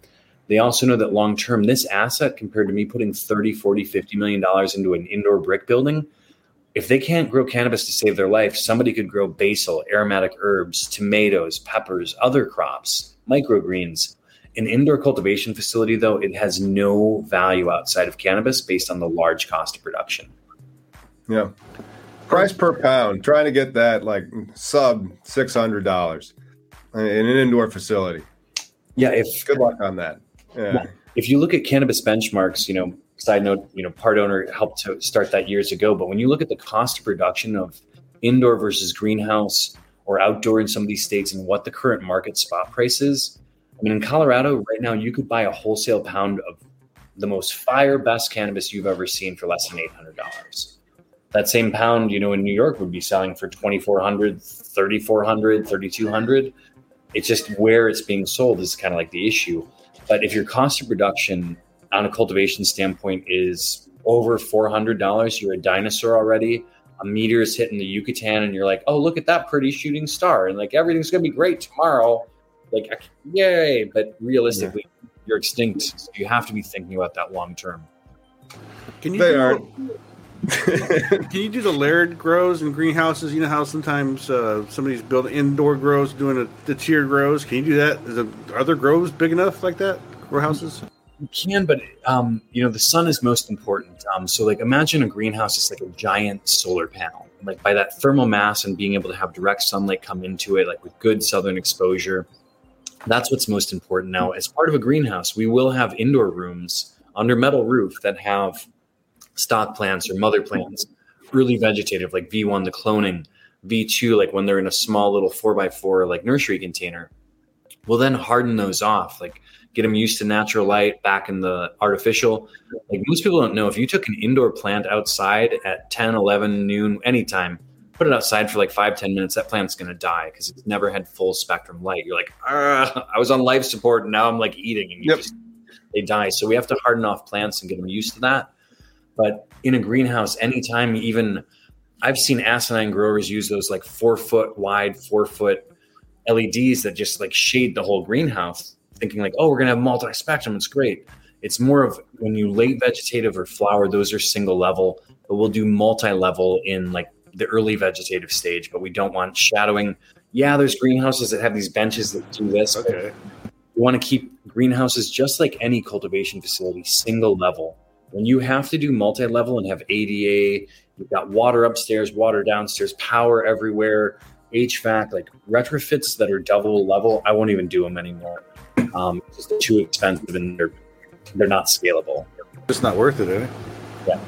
they also know that long term, this asset compared to me putting 30, 40, 50 million dollars into an indoor brick building, if they can't grow cannabis to save their life, somebody could grow basil, aromatic herbs, tomatoes, peppers, other crops, microgreens. An indoor cultivation facility, though, it has no value outside of cannabis based on the large cost of production. Yeah. Price per pound, trying to get that like sub six hundred dollars in an indoor facility. Yeah, if good luck on that. Yeah. If you look at cannabis benchmarks, you know, side note, you know, part owner helped to start that years ago. But when you look at the cost of production of indoor versus greenhouse or outdoor in some of these states and what the current market spot price is, I mean, in Colorado right now, you could buy a wholesale pound of the most fire best cannabis you've ever seen for less than eight hundred dollars that same pound, you know, in New York would be selling for 2400 3400 3200 It's just where it's being sold is kind of like the issue. But if your cost of production on a cultivation standpoint is over $400, you're a dinosaur already. A meteor is hitting the Yucatan, and you're like, oh, look at that pretty shooting star. And like, everything's going to be great tomorrow. Like, yay. But realistically, yeah. you're extinct. So you have to be thinking about that long term. Can you? They are. Can you do the layered grows and greenhouses? You know how sometimes uh, somebody's building indoor grows, doing a, the tier grows. Can you do that? Is are there grows big enough like that? Grow houses? You can, but um, you know the sun is most important. Um, so, like, imagine a greenhouse is like a giant solar panel. Like by that thermal mass and being able to have direct sunlight come into it, like with good southern exposure, that's what's most important. Now, as part of a greenhouse, we will have indoor rooms under metal roof that have stock plants or mother plants, early vegetative like V1, the cloning, V2, like when they're in a small little four by four like nursery container. We'll then harden those off, like get them used to natural light back in the artificial. Like most people don't know, if you took an indoor plant outside at 10, 11, noon, anytime, put it outside for like five, 10 minutes, that plant's going to die because it's never had full spectrum light. You're like, I was on life support and now I'm like eating and yep. just, they die. So we have to harden off plants and get them used to that. But in a greenhouse, anytime even I've seen asinine growers use those like four foot wide, four foot LEDs that just like shade the whole greenhouse, thinking like, oh, we're gonna have multi spectrum. It's great. It's more of when you late vegetative or flower, those are single level, but we'll do multi level in like the early vegetative stage. But we don't want shadowing. Yeah, there's greenhouses that have these benches that do this. Okay. We want to keep greenhouses just like any cultivation facility, single level when you have to do multi-level and have ADA, you've got water upstairs, water downstairs, power everywhere, HVAC, like retrofits that are double level, I won't even do them anymore. Um, it's just too expensive and they're they're not scalable. It's not worth it, eh? Yeah.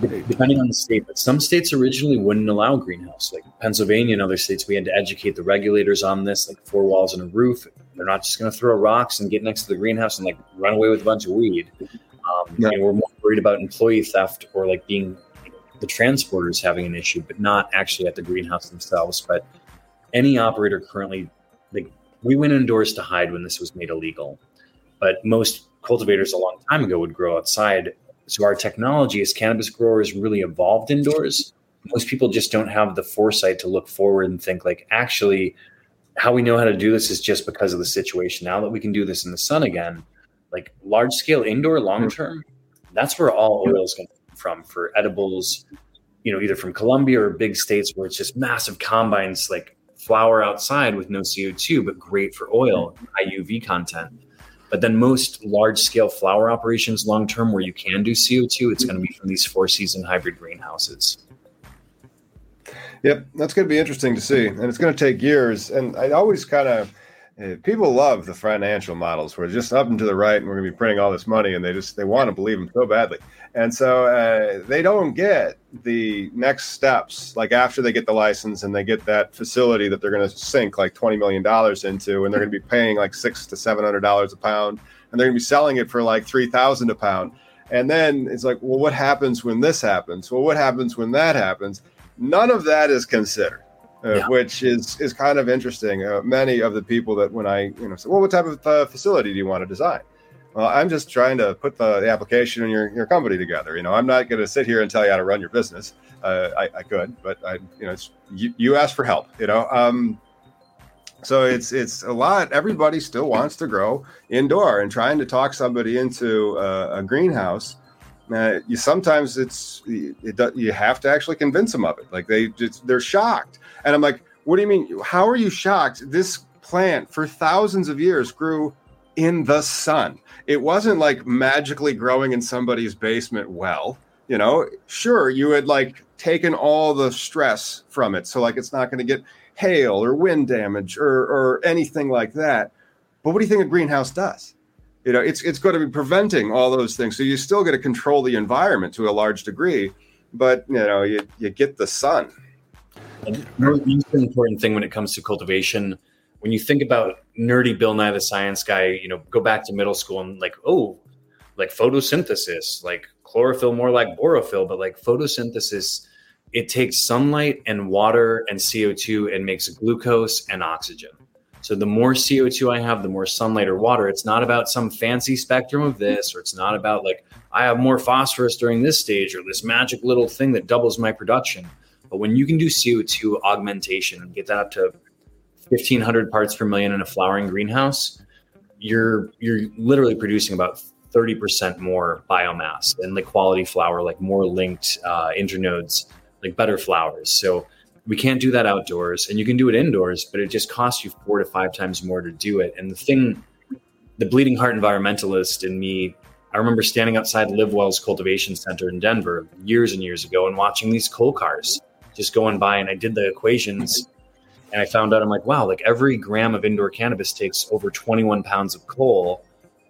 Depending on the state, but some states originally wouldn't allow greenhouse, like Pennsylvania and other states. We had to educate the regulators on this, like four walls and a roof. They're not just going to throw rocks and get next to the greenhouse and like run away with a bunch of weed. Um, yeah. we're more worried about employee theft or like being the transporters having an issue, but not actually at the greenhouse themselves. But any operator currently like we went indoors to hide when this was made illegal, but most cultivators a long time ago would grow outside. So our technology as cannabis growers really evolved indoors. Most people just don't have the foresight to look forward and think like actually how we know how to do this is just because of the situation. Now that we can do this in the sun again, like large scale indoor long term, that's where all oil is going to come from for edibles, you know, either from Colombia or big states where it's just massive combines like flower outside with no CO2, but great for oil, mm-hmm. high UV content. But then most large scale flower operations long term where you can do CO2, it's going to mm-hmm. be from these four season hybrid greenhouses. Yep, that's going to be interesting to see, and it's going to take years. And I always kind of uh, people love the financial models where just up and to the right, and we're going to be printing all this money, and they just they want to believe them so badly, and so uh, they don't get the next steps. Like after they get the license and they get that facility that they're going to sink like twenty million dollars into, and they're going to be paying like six to seven hundred dollars a pound, and they're going to be selling it for like three thousand a pound. And then it's like, well, what happens when this happens? Well, what happens when that happens? None of that is considered, uh, yeah. which is is kind of interesting. Uh, many of the people that when I you know say, well, what type of uh, facility do you want to design? Well, I'm just trying to put the, the application and your, your company together. You know, I'm not going to sit here and tell you how to run your business. Uh, I, I, could, but I, you know, you, you asked for help. You know, um, so it's it's a lot. Everybody still wants to grow indoor, and trying to talk somebody into a, a greenhouse uh, you sometimes it's it, you have to actually convince them of it. Like they just they're shocked, and I'm like, what do you mean? How are you shocked? This plant for thousands of years grew in the sun. It wasn't like magically growing in somebody's basement well. You know, sure, you had like taken all the stress from it. So like it's not going to get hail or wind damage or or anything like that. But what do you think a greenhouse does? You know it's it's going to be preventing all those things. So you still got to control the environment to a large degree but you know you, you get the sun. The important thing when it comes to cultivation when you think about nerdy bill nye the science guy you know go back to middle school and like oh like photosynthesis like chlorophyll more like borophyll but like photosynthesis it takes sunlight and water and co2 and makes glucose and oxygen so the more CO2 I have, the more sunlight or water. It's not about some fancy spectrum of this, or it's not about like I have more phosphorus during this stage or this magic little thing that doubles my production. But when you can do CO2 augmentation and get that up to 1500 parts per million in a flowering greenhouse, you're you're literally producing about 30% more biomass and the quality flower, like more linked uh, internodes, like better flowers. So we can't do that outdoors and you can do it indoors but it just costs you four to five times more to do it and the thing the bleeding heart environmentalist in me i remember standing outside LivWell's cultivation center in denver years and years ago and watching these coal cars just going by and i did the equations and i found out i'm like wow like every gram of indoor cannabis takes over 21 pounds of coal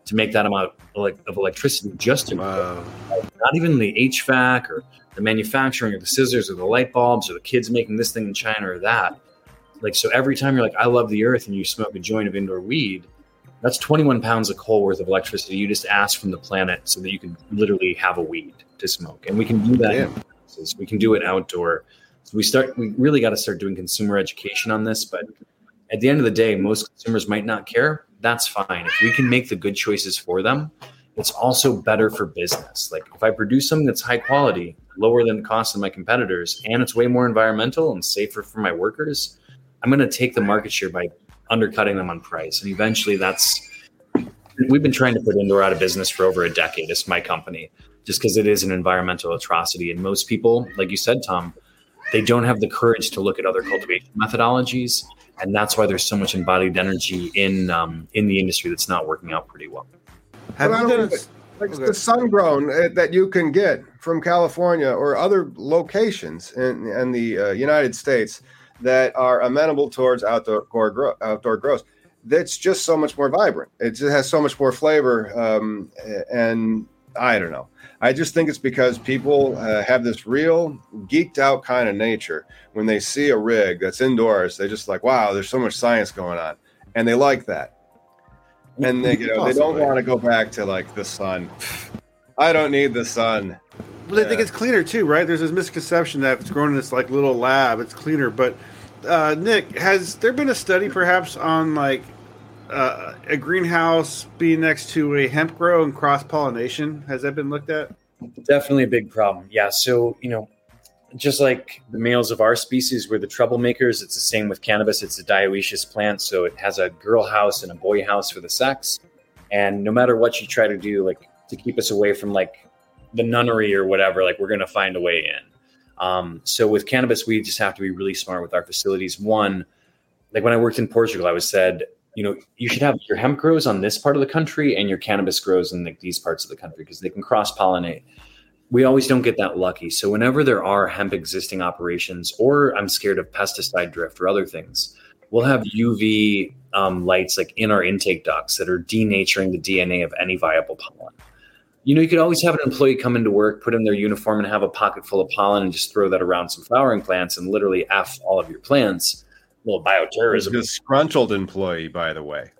to make that amount of electricity just to wow. not even the hvac or the manufacturing or the scissors or the light bulbs or the kids making this thing in China or that. Like, so every time you're like, I love the earth and you smoke a joint of indoor weed, that's 21 pounds of coal worth of electricity you just ask from the planet so that you can literally have a weed to smoke. And we can do that. We can do it outdoor. So we start, we really got to start doing consumer education on this. But at the end of the day, most consumers might not care. That's fine. If we can make the good choices for them, it's also better for business. Like if I produce something that's high quality, lower than the cost of my competitors, and it's way more environmental and safer for my workers, I'm going to take the market share by undercutting them on price. And eventually that's, we've been trying to put indoor out of business for over a decade. It's my company, just because it is an environmental atrocity. And most people, like you said, Tom, they don't have the courage to look at other cultivation methodologies. And that's why there's so much embodied energy in um, in the industry that's not working out pretty well. Have you done like okay. the sun grown uh, that you can get from California or other locations in, in the uh, United States that are amenable towards outdoor grow, outdoor growth. That's just so much more vibrant. It just has so much more flavor, um, and I don't know. I just think it's because people uh, have this real geeked out kind of nature. When they see a rig that's indoors, they just like, wow, there's so much science going on, and they like that and they, you know, they don't want to go back to like the sun. I don't need the sun. But yeah. I think it's cleaner too, right? There's this misconception that it's grown in this like little lab, it's cleaner. But uh, Nic, has there been a study perhaps on like uh, a greenhouse being next to a hemp grow and cross pollination? Has that been looked at? Definitely a big problem. Yeah. So, you know, just like the males of our species were the troublemakers, it's the same with cannabis. It's a dioecious plant. So it has a girl house and a boy house for the sex. And no matter what you try to do, like to keep us away from like the nunnery or whatever, like we're to find a way in. Um, so with cannabis, we just have to be really smart with our facilities. One, like when I worked in Portugal, I was said, you know, you should have your hemp grows on this part of the country and your cannabis grows in like these parts of the country because they can cross pollinate. We always don't get that lucky. So whenever there are hemp existing operations, or I'm scared of pesticide drift or other things, we'll have UV um, lights like in our intake ducts that are denaturing the DNA of any viable pollen you know, you could always have an employee come into work, put in their uniform, and have a pocket full of pollen, and just throw that around some flowering plants, and literally f all of your plants. A little bioterrorism. Disgruntled employee, by the way.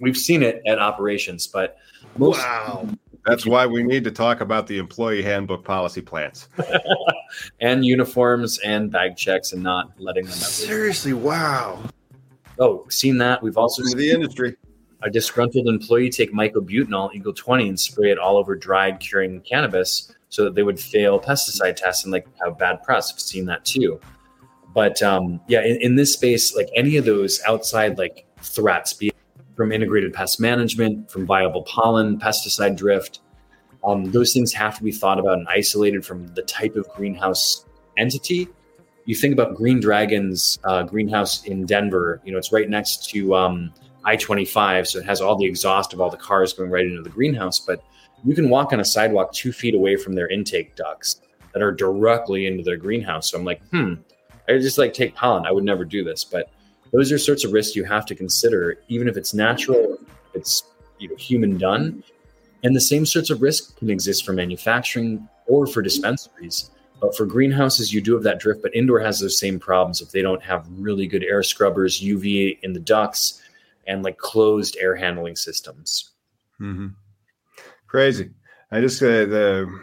We've seen it at operations, but most, wow. That's why we need to talk about the employee handbook policy plants and uniforms and bag checks and not letting them. Seriously, wow. Oh, seen that. We've also seen the industry a disgruntled employee take myclobutanil eagle 20 and spray it all over dried curing cannabis so that they would fail pesticide tests and like have bad press i've seen that too but um, yeah in, in, this space like any of those outside like threats be from integrated pest management from viable pollen pesticide drift um, those things have to be thought about and isolated from the type of greenhouse entity you think about green dragons uh, greenhouse in denver you know it's right next to um, I 25. So it has all the exhaust of all the cars going right into the greenhouse. But you can walk on a sidewalk two feet away from their intake ducts that are directly into their greenhouse. So I'm like, hmm, I just like take pollen. I would never do this. But those are sorts of risks you have to consider, even if it's natural, it's you know, human done. And the same sorts of risk can exist for manufacturing or for dispensaries. But for greenhouses, you do have that drift, but indoor has those same problems if they don't have really good air scrubbers, UV in the ducts, and like closed air handling systems. Mm-hmm. Crazy. I just uh, the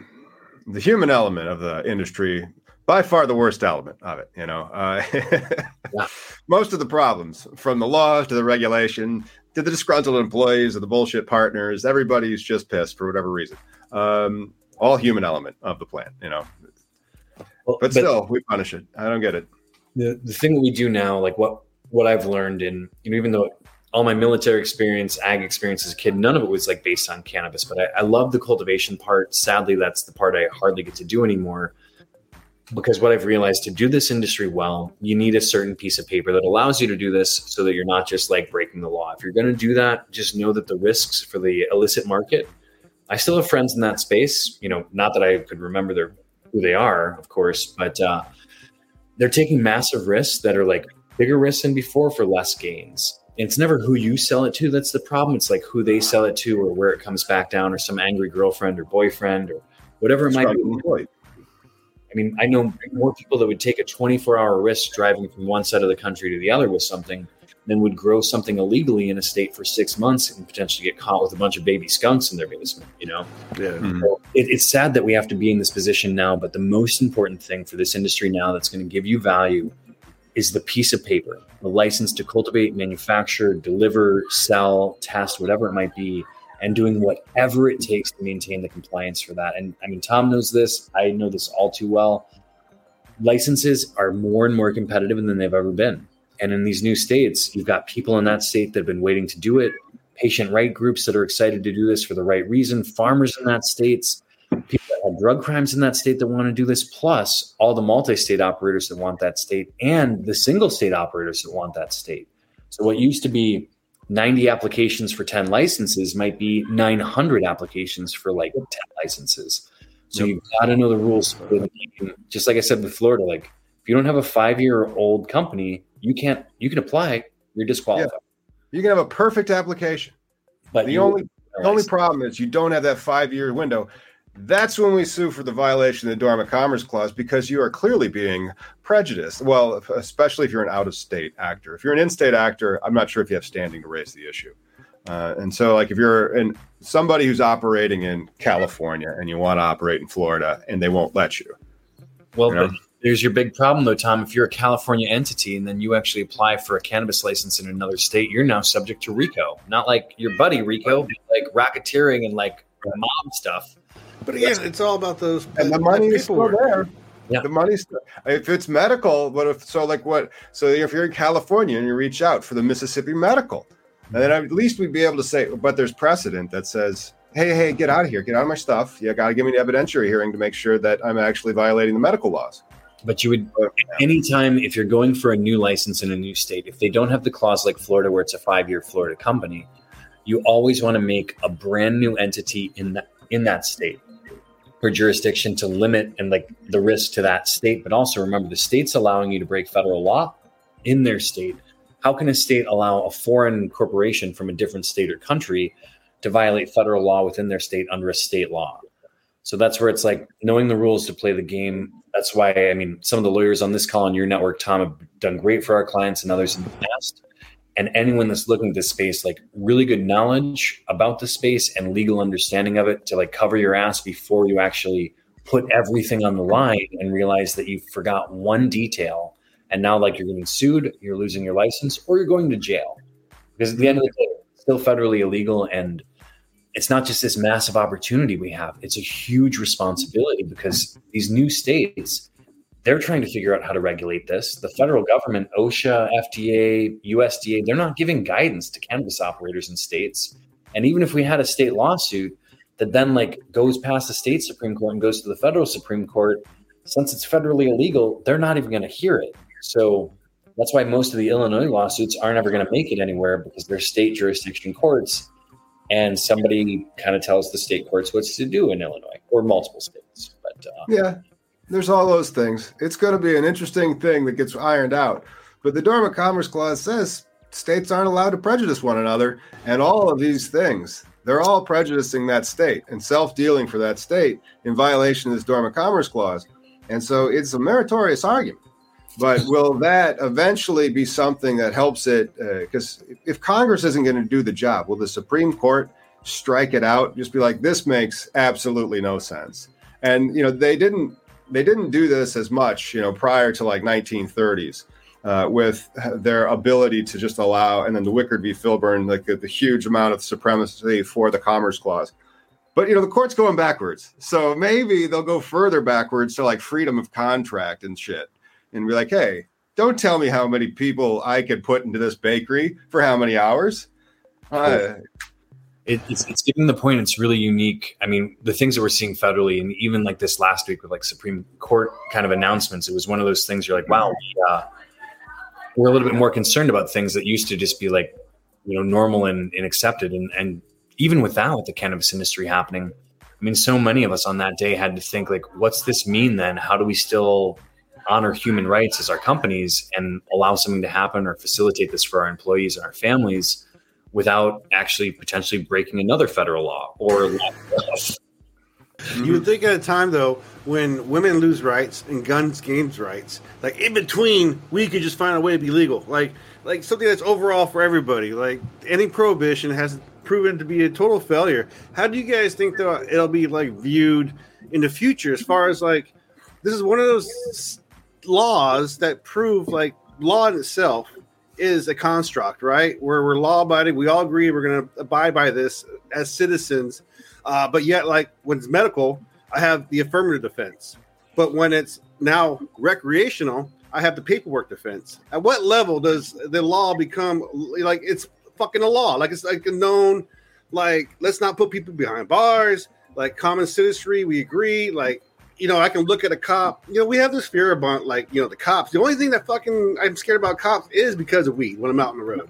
the human element of the industry by far the worst element of it. You know, uh, yeah. most of the problems from the laws to the regulation to the disgruntled employees or the bullshit partners, everybody's just pissed for whatever reason. Um, all human element of the plan. You know, well, but, but still, we punish it. I don't get it. The the thing that we do now, like what what I've learned in you know, even though all my military experience, ag experience as a kid, none of it was like based on cannabis. But I, I love the cultivation part. Sadly, that's the part I hardly get to do anymore. Because what I've realized to do this industry well, you need a certain piece of paper that allows you to do this so that you're not just like breaking the law. If you're going to do that, just know that the risks for the illicit market, I still have friends in that space. You know, not that I could remember their who they are, of course, but uh, they're taking massive risks that are like bigger risks than before for less gains And it's never who you sell it to that's the problem. It's like who they sell it to or where it comes back down or some angry girlfriend or boyfriend or whatever it might be. I mean, I know more people that would take a 24 hour risk driving from one side of the country to the other with something than would grow something illegally in a state for six months and potentially get caught with a bunch of baby skunks in their basement, you know? Yeah. Mm-hmm. So it, it's sad that we have to be in this position now, but the most important thing for this industry now that's going to give you value is the piece of paper, the license to cultivate, manufacture, deliver, sell, test, whatever it might be, and doing whatever it takes to maintain the compliance for that. And I mean, Tom knows this. I know this all too well. Licenses are more and more competitive than they've ever been. And in these new states, you've got people in that state that have been waiting to do it, patient right groups that are excited to do this for the right reason, farmers in that states, people that have drug crimes in that state that want to do this, plus all the multi-state operators that want that state, and the single state operators that want that state. So what used to be 90 applications for 10 licenses might be 900 applications for like 10 licenses. So yep. you've got to know the rules. Just like I said with Florida, like if you don't have a five-year-old company, you can't. You can apply. You're disqualified. Yeah. You can have a perfect application, but the only the only problem is you don't have that five-year window. That's when we sue for the violation of the Dormant Commerce Clause because you are clearly being prejudiced. Well, especially if you're an out of state actor. If you're an in state actor, I'm not sure if you have standing to raise the issue. Uh, and so, like, if you're in somebody who's operating in California and you want to operate in Florida and they won't let you. Well, you know? there's your big problem though, Tom. If you're a California entity and then you actually apply for a cannabis license in another state, you're now subject to RICO. Not like your buddy RICO, like racketeering and like mob stuff. But again, it's all about those. And the money is still there. Yeah. The money's if it's medical, but if so, like what? So if you're in California and you reach out for the Mississippi medical, and then at least we'd be able to say, but there's precedent that says, hey, hey, get out of here, get out of my stuff. You got to give me an evidentiary hearing to make sure that I'm actually violating the medical laws. But you would, anytime if you're going for a new license in a new state, if they don't have the clause like Florida, where it's a five year Florida company, you always want to make a brand new entity in that in that state for jurisdiction to limit and like the risk to that state. But also remember, the state's allowing you to break federal law in their state. How can a state allow a foreign corporation from a different state or country to violate federal law within their state under a state law? So that's where it's like knowing the rules to play the game. That's why I mean, some of the lawyers on this call on your network, Tom, have done great for our clients and others in the past. And anyone that's looking at this space, like really good knowledge about the space and legal understanding of it to like cover your ass before you actually put everything on the line and realize that you forgot one detail. And now, like, you're getting sued, you're losing your license, or you're going to jail. Because at the end of the day, it's still federally illegal and it's not just this massive opportunity we have it's a huge responsibility because these new states they're trying to figure out how to regulate this. The federal government osha fda usda they're not giving guidance to cannabis operators in states. And even if we had a state lawsuit that then like goes past the state supreme court and goes to the federal supreme court since it's federally illegal they're not even going to hear it. So that's why most of the illinois lawsuits aren't ever going to make it anywhere because they're state jurisdiction courts and somebody kind of tells the state courts what to do in Illinois or multiple states. But uh, yeah, there's all those things. It's going to be an interesting thing that gets ironed out. But the Dormant Commerce Clause says states aren't allowed to prejudice one another, and all of these things. They're all prejudicing that state and self dealing for that state in violation of this Dormant Commerce Clause. And so it's a meritorious argument. But will that eventually be something that helps it? Because uh, if Congress isn't going to do the job, will the Supreme Court strike it out? Just be like, this makes absolutely no sense. And you know, they didn't they didn't do this as much, you know, prior to like 1930s. Uh, with their ability to just allow, and then the Wickard v. Filburn, like the, the, huge amount of supremacy for the Commerce Clause. But you know, the court's going backwards, so maybe they'll go further backwards to like freedom of contract and shit and be like, hey, don't tell me how many people I could put into this bakery for how many hours. Uh, it, it's, it's giving the point it's really unique. I mean the things that we're seeing federally and even like this last week with like supreme court kind of announcements it was one of those things you're like wow uh, we're a little bit more concerned about things that used to just be like you know normal and, and accepted. And, and even without the cannabis industry happening i mean so many of us on that day had to think like what's this mean then? How do we still honor human rights as our companies and allow something to happen or facilitate this for our employees and our families without actually potentially breaking another federal law or You would think at a time though when women lose rights and guns gains rights, like in between, we could just find a way to be legal, like like something that's overall for everybody. Like any prohibition has proven to be a total failure. How do you guys think though it'll be like viewed in the future as far as like this is one of those laws that prove like law in itself is a construct, right? Where we're law abiding, we all agree we're going to abide by this as citizens. Uh, but yet, like when it's medical, I have the affirmative defense. But when it's now recreational, I have the paperwork defense. At what level does the law become like it's fucking a law? Like it's like a known, like let's not put people behind bars. Like common citizenry, we agree. Like you know, I can look at a cop. You know, we have this fear about like, you know, the cops. The only thing that fucking I'm scared about cops is because of weed when I'm out on the road.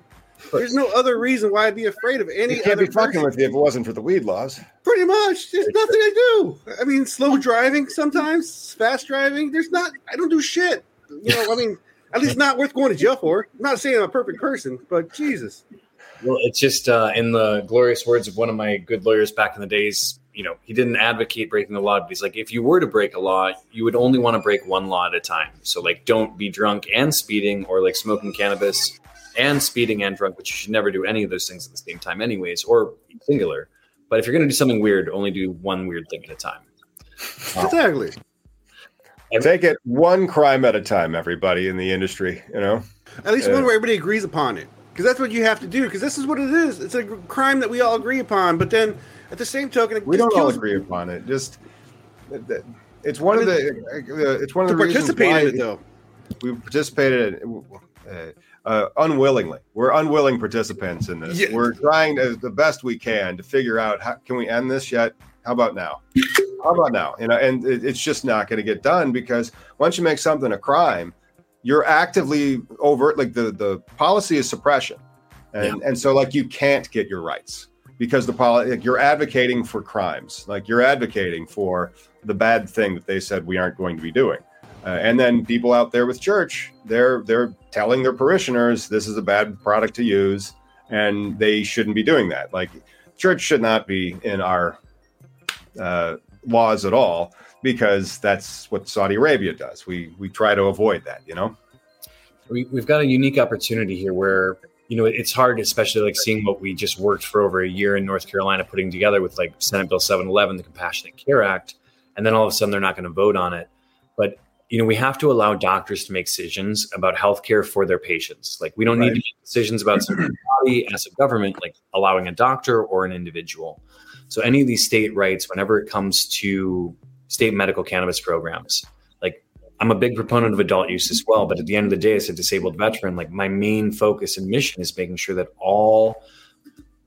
There's no other reason why I'd be afraid of any. You can't be fucking with you if it wasn't for the weed laws. Pretty much, there's nothing I do. I mean, slow driving sometimes, fast driving. There's not. I don't do shit. You know, I mean, at least not worth going to jail for. I'm not saying I'm a perfect person, but Jesus. Well, it's just uh, in the glorious words of one of my good lawyers back in the days you know, he didn't advocate breaking the law, but he's like, if you were to break a law, you would only want to break one law at a time. So like, don't be drunk and speeding, or like smoking cannabis and speeding and drunk, which you should never do any of those things at the same time, anyways, or singular. But if you're going to do something weird, only do one weird thing at a time. Exactly. Take it one crime at a time, everybody in the industry. You know, at least uh, one where everybody agrees upon it, because that's what you have to do. Because this is what it is. It's a crime that we all agree upon. But then, at the same token, we don't all agree upon it. Just it's one of the uh, it's one of the participate in it though. We participated uh, uh, unwillingly. We're unwilling participants in this. Yeah. We're trying as the best we can to figure out how can we end this yet. How about now? How about now? You know, and it, it's just not going to get done because once you make something a crime, you're actively overt. Like the the policy is suppression, and yeah. and so like you can't get your rights because the like you're advocating for crimes. Like you're advocating for the bad thing that they said we aren't going to be doing. Uh, and then people out there with church, they're they're telling their parishioners this is a bad product to use, and they shouldn't be doing that. Like church should not be in our uh, laws at all because that's what Saudi Arabia does. We we try to avoid that, you know. We, we've got a unique opportunity here where you know it's hard, especially like seeing what we just worked for over a year in North Carolina putting together with like Senate Bill 711, the Compassionate Care Act, and then all of a sudden they're not going to vote on it. But you know, we have to allow doctors to make decisions about healthcare for their patients. Like we don't right. need to make decisions about somebody's body as a government, like allowing a doctor or an individual. So any of these state rights, whenever it comes to state medical cannabis programs, I'm a big proponent of adult use as well. But at the end of the day, as a disabled veteran, like my main focus and mission is making sure that all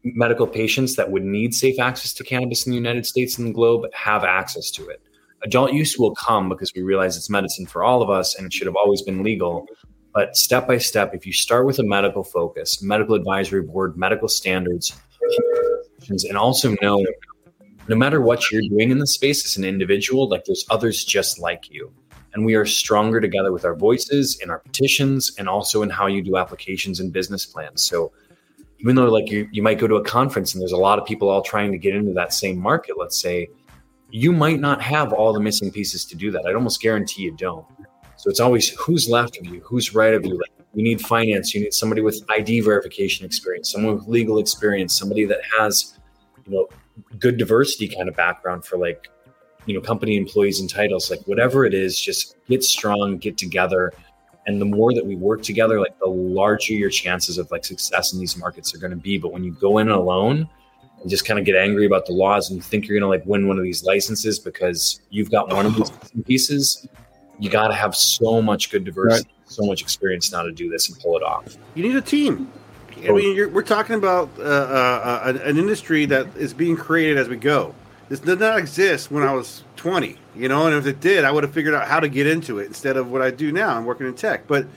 medical patients that would need safe access to cannabis in the United States and the globe have access to it adult use will come because we realize it's medicine for all of us and it should have always been legal. But step by step, if you start with a medical focus, medical advisory board, medical standards, and also know no matter what you're doing in the space as an individual, like there's others just like you. And we are stronger together with our voices in our petitions and also in how you do applications and business plans. So even though like you, you might go to a conference and there's a lot of people all trying to get into that same market, let's say, you might not have all the missing pieces to do that. I'd almost guarantee you don't. So it's always who's left of you, who's right of you. Like you need finance, you need somebody with ID verification experience, someone with legal experience, somebody that has, you know, good diversity kind of background for like, you know, company employees and titles. Like whatever it is, just get strong, get together. And the more that we work together, like the larger your chances of like success in these markets are going to be. But when you go in alone, and just kind of get angry about the laws and you think you're going to like win one of these licenses because you've got one of these pieces, you got to have so much good diversity, right. so much experience now to do this and pull it off. You need a team. I mean, we're talking about uh, uh, an industry that is being created as we go. This did not exist when I was 20, you know, and if it did, I would have figured out how to get into it instead of what I do now. I'm working in tech, but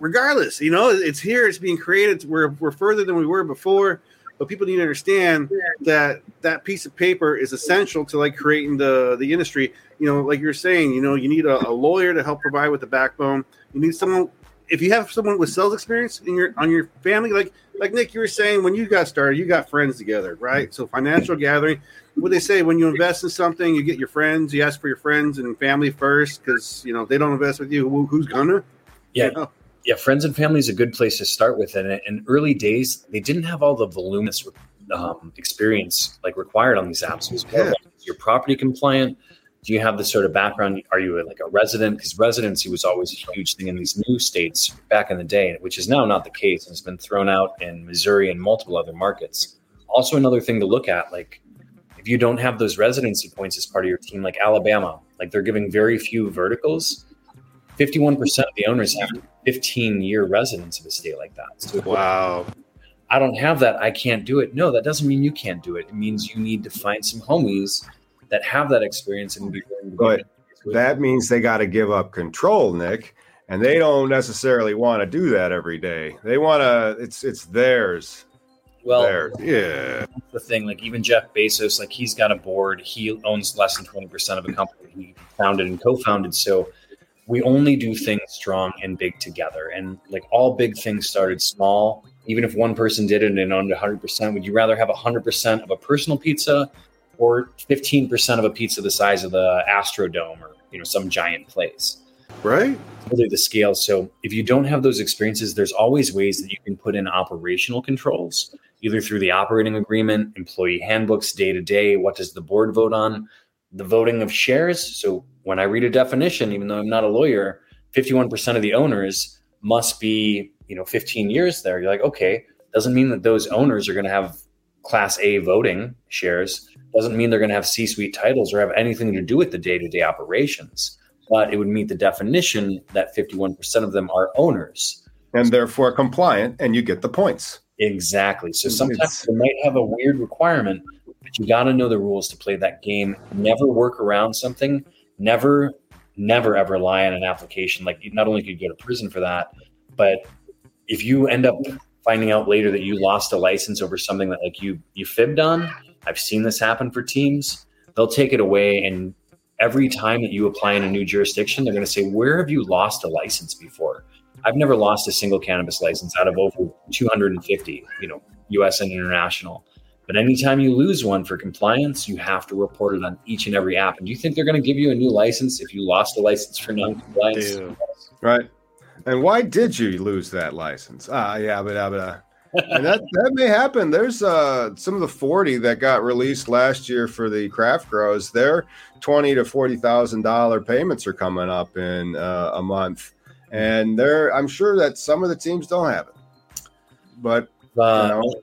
regardless, you know, it's here, it's being created. We're, we're further than we were before but people need to understand that that piece of paper is essential to like creating the the industry you know like you're saying you know you need a, a lawyer to help provide with the backbone you need someone if you have someone with sales experience in your on your family like like Nic you were saying when you got started you got friends together right so financial gathering what they say when you invest in something you get your friends you ask for your friends and family first because you know they don't invest with you Who, who's gonna yeah you know? yeah, friends and family is a good place to start with. And in early days, they didn't have all the voluminous um, experience like required on these apps. It was more yeah. like, you're property compliant. Do you have the sort of background? Are you like a resident? Because residency was always a huge thing in these new states back in the day, which is now not the case. And it's been thrown out in Missouri and multiple other markets. Also, another thing to look at, like if you don't have those residency points as part of your team, like Alabama, like they're giving very few verticals 51% of the owners have 15 year residence of a state like that. So wow. I don't have that. I can't do it. No, that doesn't mean you can't do it. It means you need to find some homies that have that experience and be But that means they got to give up control, Nic. And they don't necessarily want to do that every day. They want to, it's, it's theirs. Well, theirs. yeah. The thing, like even Jeff Bezos, like he's got a board. He owns less than 20% of a company he founded and co founded. So, we only do things strong and big together. And like all big things started small. Even if one person did it and owned 100%, would you rather have 100% of a personal pizza or 15% of a pizza the size of the Astrodome or you know some giant place? Right. Really the scale. So if you don't have those experiences, there's always ways that you can put in operational controls, either through the operating agreement, employee handbooks, day to day. What does the board vote on? The voting of shares. So when I read a definition, even though I'm not a lawyer, 51% of the owners must be, you know, 15 years there. You're like, okay, doesn't mean that those owners are going to have class A voting shares. Doesn't mean they're going to have C-suite titles or have anything to do with the day-to-day operations. But it would meet the definition that 51% of them are owners. And therefore compliant, and you get the points. Exactly. So sometimes it's, they might have a weird requirement, but you got to know the rules to play that game. Never work around something. Never, never ever lie on an application. Like not only could you go to prison for that, but if you end up finding out later that you lost a license over something that like you you fibbed on, I've seen this happen for teams. They'll take it away and every time that you apply in a new jurisdiction, they're going to say, "Where have you lost a license before?" I've never lost a single cannabis license out of over 250, you know, US and international. But anytime you lose one for compliance, you have to report it on each and every app. And do you think they're going to give you a new license if you lost a license for non-compliance? Right. And why did you lose that license? Ah, yeah, but, uh, but uh, and that that may happen. There's uh some of the 40 that got released last year for the craft grows. Their twenty to forty thousand dollar payments are coming up in uh, a month and there I'm sure that some of the teams don't have it. But uh, you know.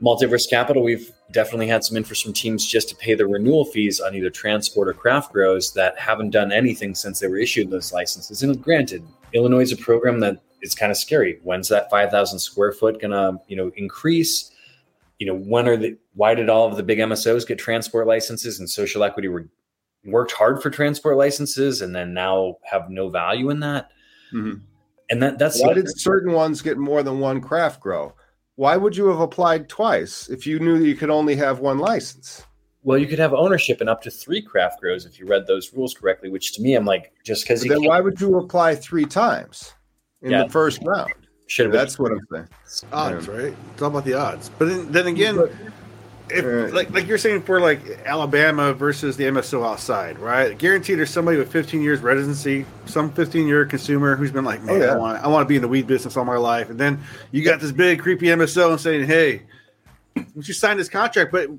Multiverse Capital, we've definitely had some interest from teams just to pay the renewal fees on either transport or craft grows that haven't done anything since they were issued those licenses. And granted, Illinois is a program that is kind of scary. When's that 5,000 square foot going to, you know, increase? You know, when are the, why did all of the big MSOs get transport licenses and social equity were worked hard for transport licenses and then now have no value in that? Mm-hmm. And that that's why did certain ones get more than one craft grow? Why would you have applied twice if you knew that you could only have one license? Well, you could have ownership in up to three craft grows if you read those rules correctly. Which to me, I'm like, just because. Then why would you apply three times in yeah, the first round? Should have. That's what I'm saying. Odds, yeah. right? It's all about the odds. But then, then again, but, if like like you're saying for like Alabama versus the MSO outside, right? Guaranteed there's somebody with 15 years residency, some 15 year consumer who's been like, oh, man, oh, yeah. I want I want to be in the weed business all my life, and then you got this big creepy MSO and saying, hey, would you sign this contract? But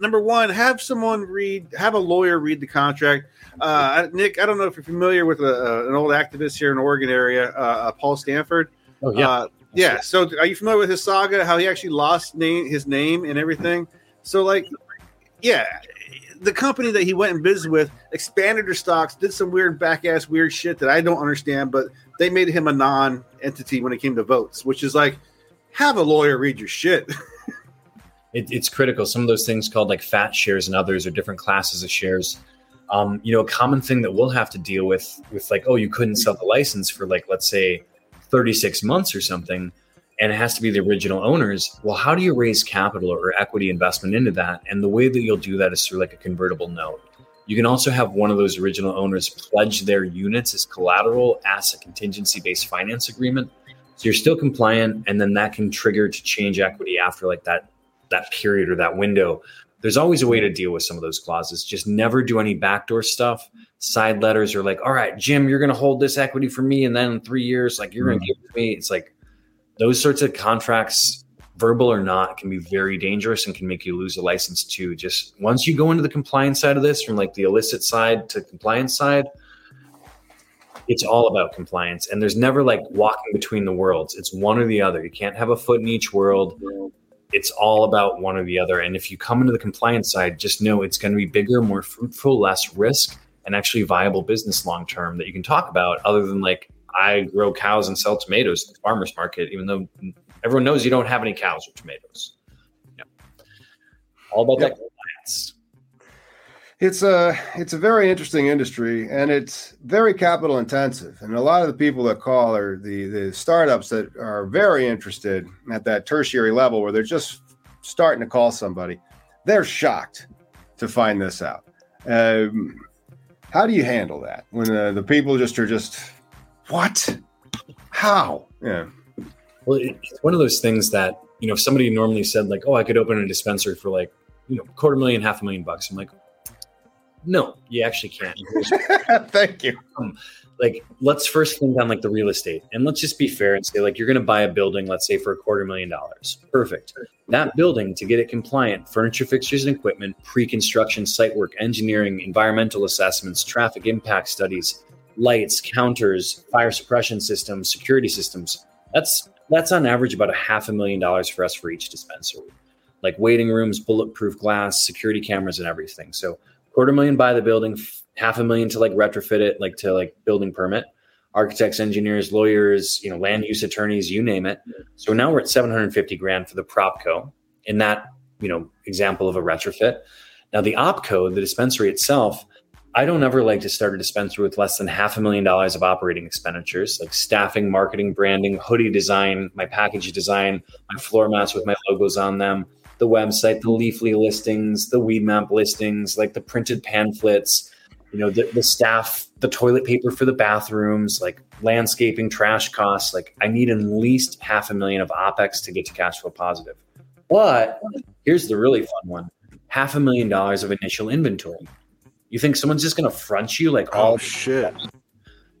number one, have someone read, have a lawyer read the contract. Uh, Nic, I don't know if you're familiar with a, an old activist here in Oregon area, uh, uh Paul Stanford. Oh yeah. Uh, yeah. So, are you familiar with his saga? How he actually lost name, his name, and everything? So like, yeah, the company that he went in business with expanded their stocks, did some weird back ass weird shit that I don't understand, but they made him a non entity when it came to votes, which is like, have a lawyer read your shit. it, it's critical. Some of those things called like fat shares and others or different classes of shares. Um, you know, a common thing that we'll have to deal with with like, oh, you couldn't sell the license for like, let's say, 36 months or something and it has to be the original owners. Well, how do you raise capital or equity investment into that? And the way that you'll do that is through like a convertible note. You can also have one of those original owners pledge their units as collateral as a contingency based finance agreement. So you're still compliant, and then that can trigger to change equity after like that that period or that window. There's always a way to deal with some of those clauses. Just never do any backdoor stuff. Side letters are like, all right, Jim, you're going to hold this equity for me, and then in three years, like you're mm-hmm. going to give it to me. It's like those sorts of contracts verbal or not can be very dangerous and can make you lose a license too just once you go into the compliance side of this from like the illicit side to compliance side it's all about compliance and there's never like walking between the worlds it's one or the other you can't have a foot in each world it's all about one or the other and if you come into the compliance side just know it's going to be bigger more fruitful less risk and actually viable business long term that you can talk about other than like I grow cows and sell tomatoes at the farmers market, even though everyone knows you don't have any cows or tomatoes. Yeah. All about that compliance. It's a it's a very interesting industry and it's very capital intensive. And a lot of the people that call are the the startups that are very interested at that tertiary level where they're just starting to call somebody. They're shocked to find this out. Um, how do you handle that when uh, the people just are just what? How? Yeah. Well, it's one of those things that, you know, if somebody normally said, like, oh, I could open a dispensary for like, you know, quarter million, half a million bucks. I'm like, no, you actually can't. Thank you. Um, like, let's first think on like the real estate and let's just be fair and say, like, you're going to buy a building, let's say for a quarter million dollars. Perfect. That building, to get it compliant, furniture, fixtures, and equipment, pre construction, site work, engineering, environmental assessments, traffic impact studies, lights, counters, fire suppression systems, security systems. That's that's on average about a half a million dollars for us for each dispensary. Like waiting rooms, bulletproof glass, security cameras, and everything. So quarter million buy the building, half a million to like retrofit it, like to like building permit, architects, engineers, lawyers, you know, land use attorneys, you name it. So now we're at 750 grand for the propco in that, you know, example of a retrofit. Now the opco, the dispensary itself, I don't ever like to start a dispensary with less than half a million dollars of operating expenditures, like staffing, marketing, branding, hoodie design, my package design, my floor mats with my logos on them, the website, the Leafly listings, the Weed Map listings, like the printed pamphlets, you know, the, the staff, the toilet paper for the bathrooms, like landscaping, trash costs. Like I need at least half a million of OPEX to get to cash flow positive. But here's the really fun one half a million dollars of initial inventory. You think someone's just going to front you like oh shit?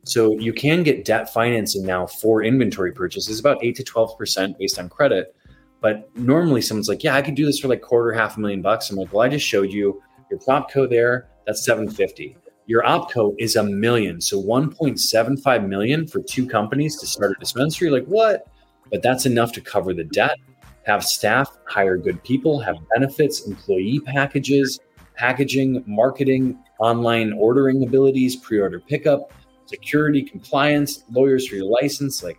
So you can get debt financing now for inventory purchases, about eight to twelve percent based on credit. But normally someone's like, yeah, I could do this for like quarter, half a million bucks. I'm like, well, I just showed you your Propco there. That's 750. Your OPCO is a million. So 1.75 million for two companies to start a dispensary. Like what? But that's enough to cover the debt, have staff, hire good people, have benefits, employee packages, packaging, marketing, online ordering abilities, pre-order pickup, security, compliance, lawyers for your license. Like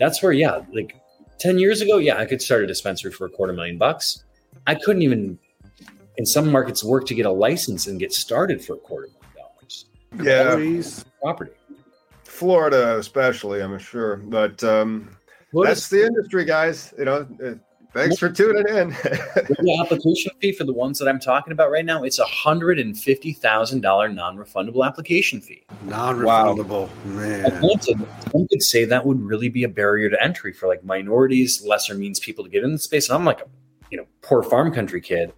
that's where, yeah, like 10 years ago, yeah, I could start a dispensary for a quarter million bucks. I couldn't even, in some markets, work to get a license and get started for a quarter million dollars. Yeah. Property. Florida, especially, I'm sure. But um, that's the industry, guys. You know, uh, Thanks for tuning in. the application fee for the ones that I'm talking about right now, it's a hundred and fifty thousand dollar non-refundable application fee. Non-refundable, wow. man. One could say that would really be a barrier to entry for like minorities, lesser means people to get in the space. And I'm like a you know poor farm country kid,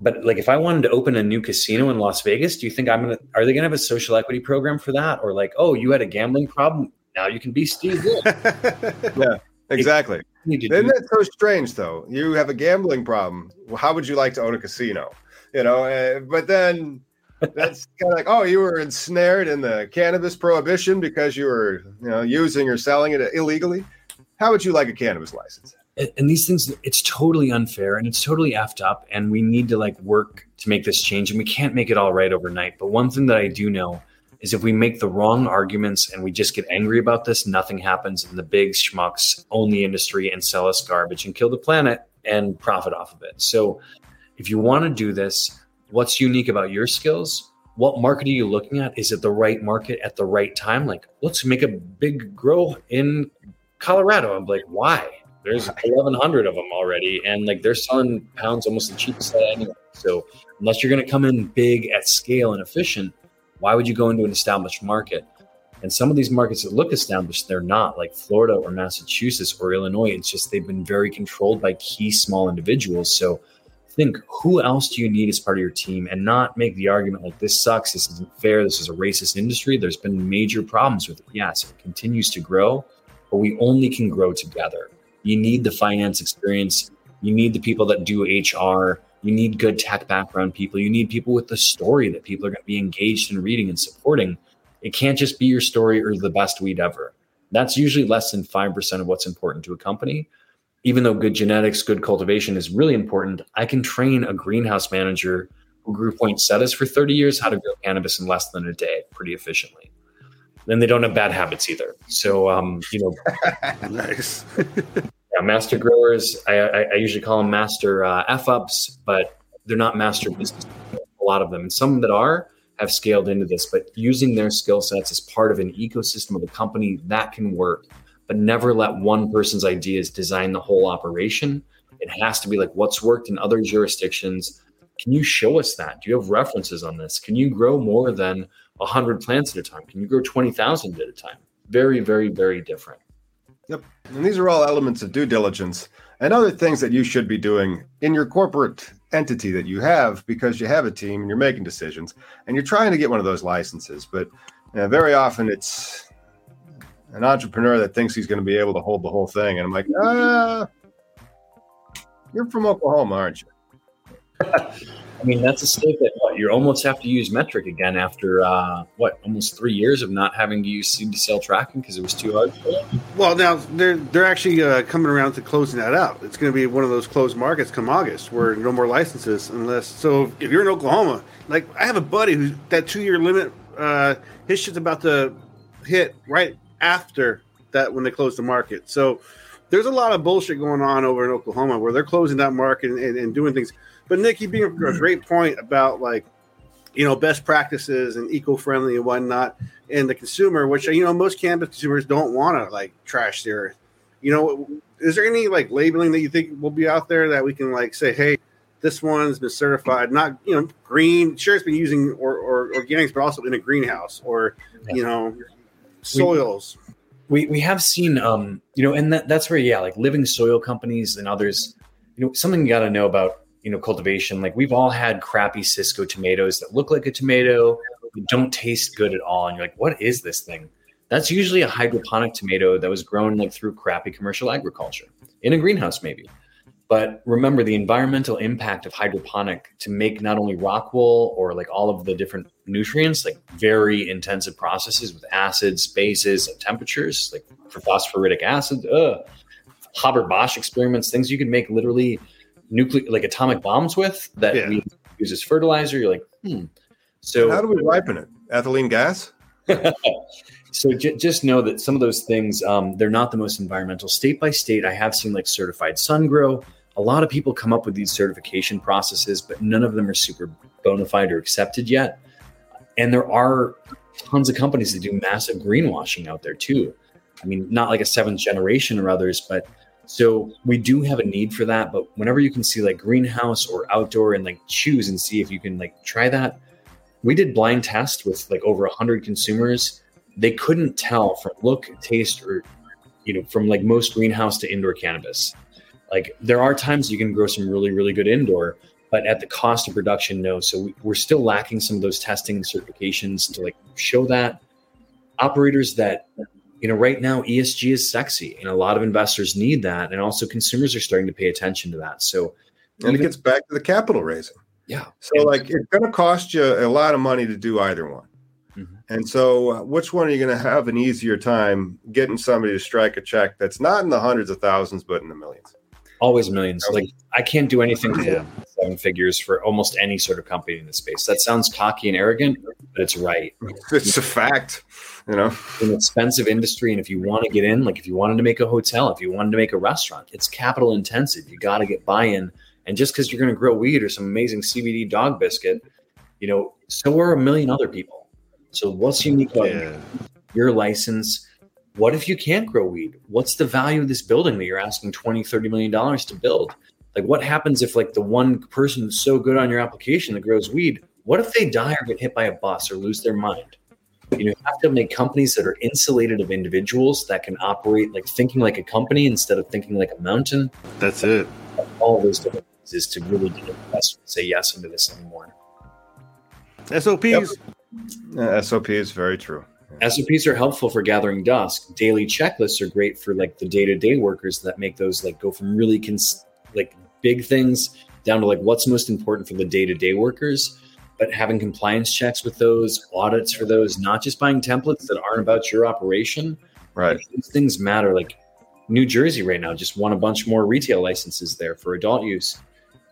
but like if I wanted to open a new casino in Las Vegas, do you think I'm gonna? Are they gonna have a social equity program for that, or like, oh, you had a gambling problem, now you can be Steve? yeah, exactly. Isn't that so strange, though? You have a gambling problem. Well, how would you like to own a casino? You know, uh, but then that's kind of like, oh, you were ensnared in the cannabis prohibition because you were, you know, using or selling it illegally. How would you like a cannabis license? And these things, it's totally unfair and it's totally effed up. And we need to like work to make this change. And we can't make it all right overnight. But one thing that I do know is if we make the wrong arguments and we just get angry about this, nothing happens, and the big schmucks own the industry and sell us garbage and kill the planet and profit off of it. So, if you want to do this, what's unique about your skills? What market are you looking at? Is it the right market at the right time? Like, let's make a big grow in Colorado. I'm like, why? There's 1,100 of them already, and like they're selling pounds almost the cheapest anyway. So, unless you're going to come in big at scale and efficient, why would you go into an established market? And some of these markets that look established, they're not like Florida or Massachusetts or Illinois. It's just they've been very controlled by key small individuals. So think who else do you need as part of your team and not make the argument like this sucks, this isn't fair, this is a racist industry. There's been major problems with it. Yes, it continues to grow, but we only can grow together. You need the finance experience, you need the people that do HR, you need good tech background people. You need people with the story that people are going to be engaged in reading and supporting. It can't just be your story or the best weed ever. That's usually less than 5% of what's important to a company. Even though good genetics, good cultivation is really important, I can train a greenhouse manager who grew poinsettias for 30 years how to grow cannabis in less than a day pretty efficiently. Then they don't have bad habits either. So, um, you know, nice. yeah, master growers. I, I, I, usually call them master uh, f ups, but they're not master business. A lot of them, and some that are, have scaled into this. But using their skill sets as part of an ecosystem of the company that can work, but never let one person's ideas design the whole operation. It has to be like what's worked in other jurisdictions. Can you show us that? Do you have references on this? Can you grow more than 100 plants at a time? Can you grow 20,000 at a time? Very, very, very different. Yep. And these are all elements of due diligence and other things that you should be doing in your corporate entity that you have because you have a team and you're making decisions and you're trying to get one of those licenses. But you know, very often it's an entrepreneur that thinks he's going to be able to hold the whole thing. And I'm like, ah, You're from Oklahoma, aren't you? I mean, that's a what, you almost have to use metric again after uh, what almost three years of not having to use seed to sale tracking because it was too hard. Well, now they're they're actually uh, coming around to closing that out. It's going to be one of those closed markets come August where no more licenses unless. So if you're in Oklahoma, like I have a buddy who's that two year limit, uh, his shit's about to hit right after that when they close the market. So there's a lot of bullshit going on over in Oklahoma where they're closing that market and, and, and doing things. But Nic, you bring a great point about like, you know, best practices and eco-friendly and whatnot, and the consumer, which you know most cannabis consumers don't want to like trash the earth. You know, is there any like labeling that you think will be out there that we can like say, hey, this one's been certified, not you know green. Sure, it's been using or, or organics, but also in a greenhouse or you know soils. We, we have seen um you know, and that, that's where yeah, like living soil companies and others. You know, something you got to know about you know cultivation like we've all had crappy Sysco tomatoes that look like a tomato don't taste good at all and you're like what is this thing? That's usually a hydroponic tomato that was grown like through crappy commercial agriculture in a greenhouse maybe. But remember the environmental impact of hydroponic to make not only rock wool or like all of the different nutrients like very intensive processes with acids bases and temperatures like for phosphoric acid uh, Haber Bosch experiments, things you can make literally nuclear like atomic bombs with that yeah. we use as fertilizer. You're like, hmm. So how do we ripen it? Ethylene gas. so j- just know that some of those things um, they're not the most environmental. State by state, I have seen like certified sun grow. A lot of people come up with these certification processes, but none of them are super bona fide or accepted yet. And there are tons of companies that do massive greenwashing out there too. I mean, not like a seventh generation or others, but so we do have a need for that, but whenever you can see like greenhouse or outdoor and like choose and see if you can like try that. We did blind test with like over 100 consumers. They couldn't tell from look, taste or you know, from like most greenhouse to indoor cannabis. Like there are times you can grow some really really good indoor, but at the cost of production no. So we, we're still lacking some of those testing certifications to like show that operators that you know, right now ESG is sexy and a lot of investors need that. And also consumers are starting to pay attention to that. So, and it gets back to the capital raising. Yeah. So, like, it's going to cost you a lot of money to do either one. Mm-hmm. And so, uh, which one are you going to have an easier time getting somebody to strike a check that's not in the hundreds of thousands, but in the millions? Always millions. Like, I can't do anything yeah. seven figures for almost any sort of company in the space. That sounds cocky and arrogant, but it's right. It's a fact you know? an expensive industry and if you want to get in like if you wanted to make a hotel if you wanted to make a restaurant it's capital intensive. You got to get buy-in and just because you're going to grow weed or some amazing cbd dog biscuit you know so are a million other people. So what's unique about yeah. your license? What if you can't grow weed? What's the value of this building that you're asking 20 30 million dollars to build? Like what happens if like the one person who's so good on your application that grows weed what if they die or get hit by a bus or lose their mind you, know, you have to make companies that are insulated of individuals that can operate like thinking like a company instead of thinking like a mountain. That's it. All those different things is to really get investors to say yes into this anymore. SOPs. Yep. Uh, SOP is very true. SOPs are helpful for gathering dust. Daily checklists are great for like the day to day workers that make those like go from really cons- like big things down to like what's most important for the day to day workers but having compliance checks with those, audits for those, not just buying templates that aren't about your operation. Right. These things matter. Like New Jersey right now just won a bunch more retail licenses there for adult use.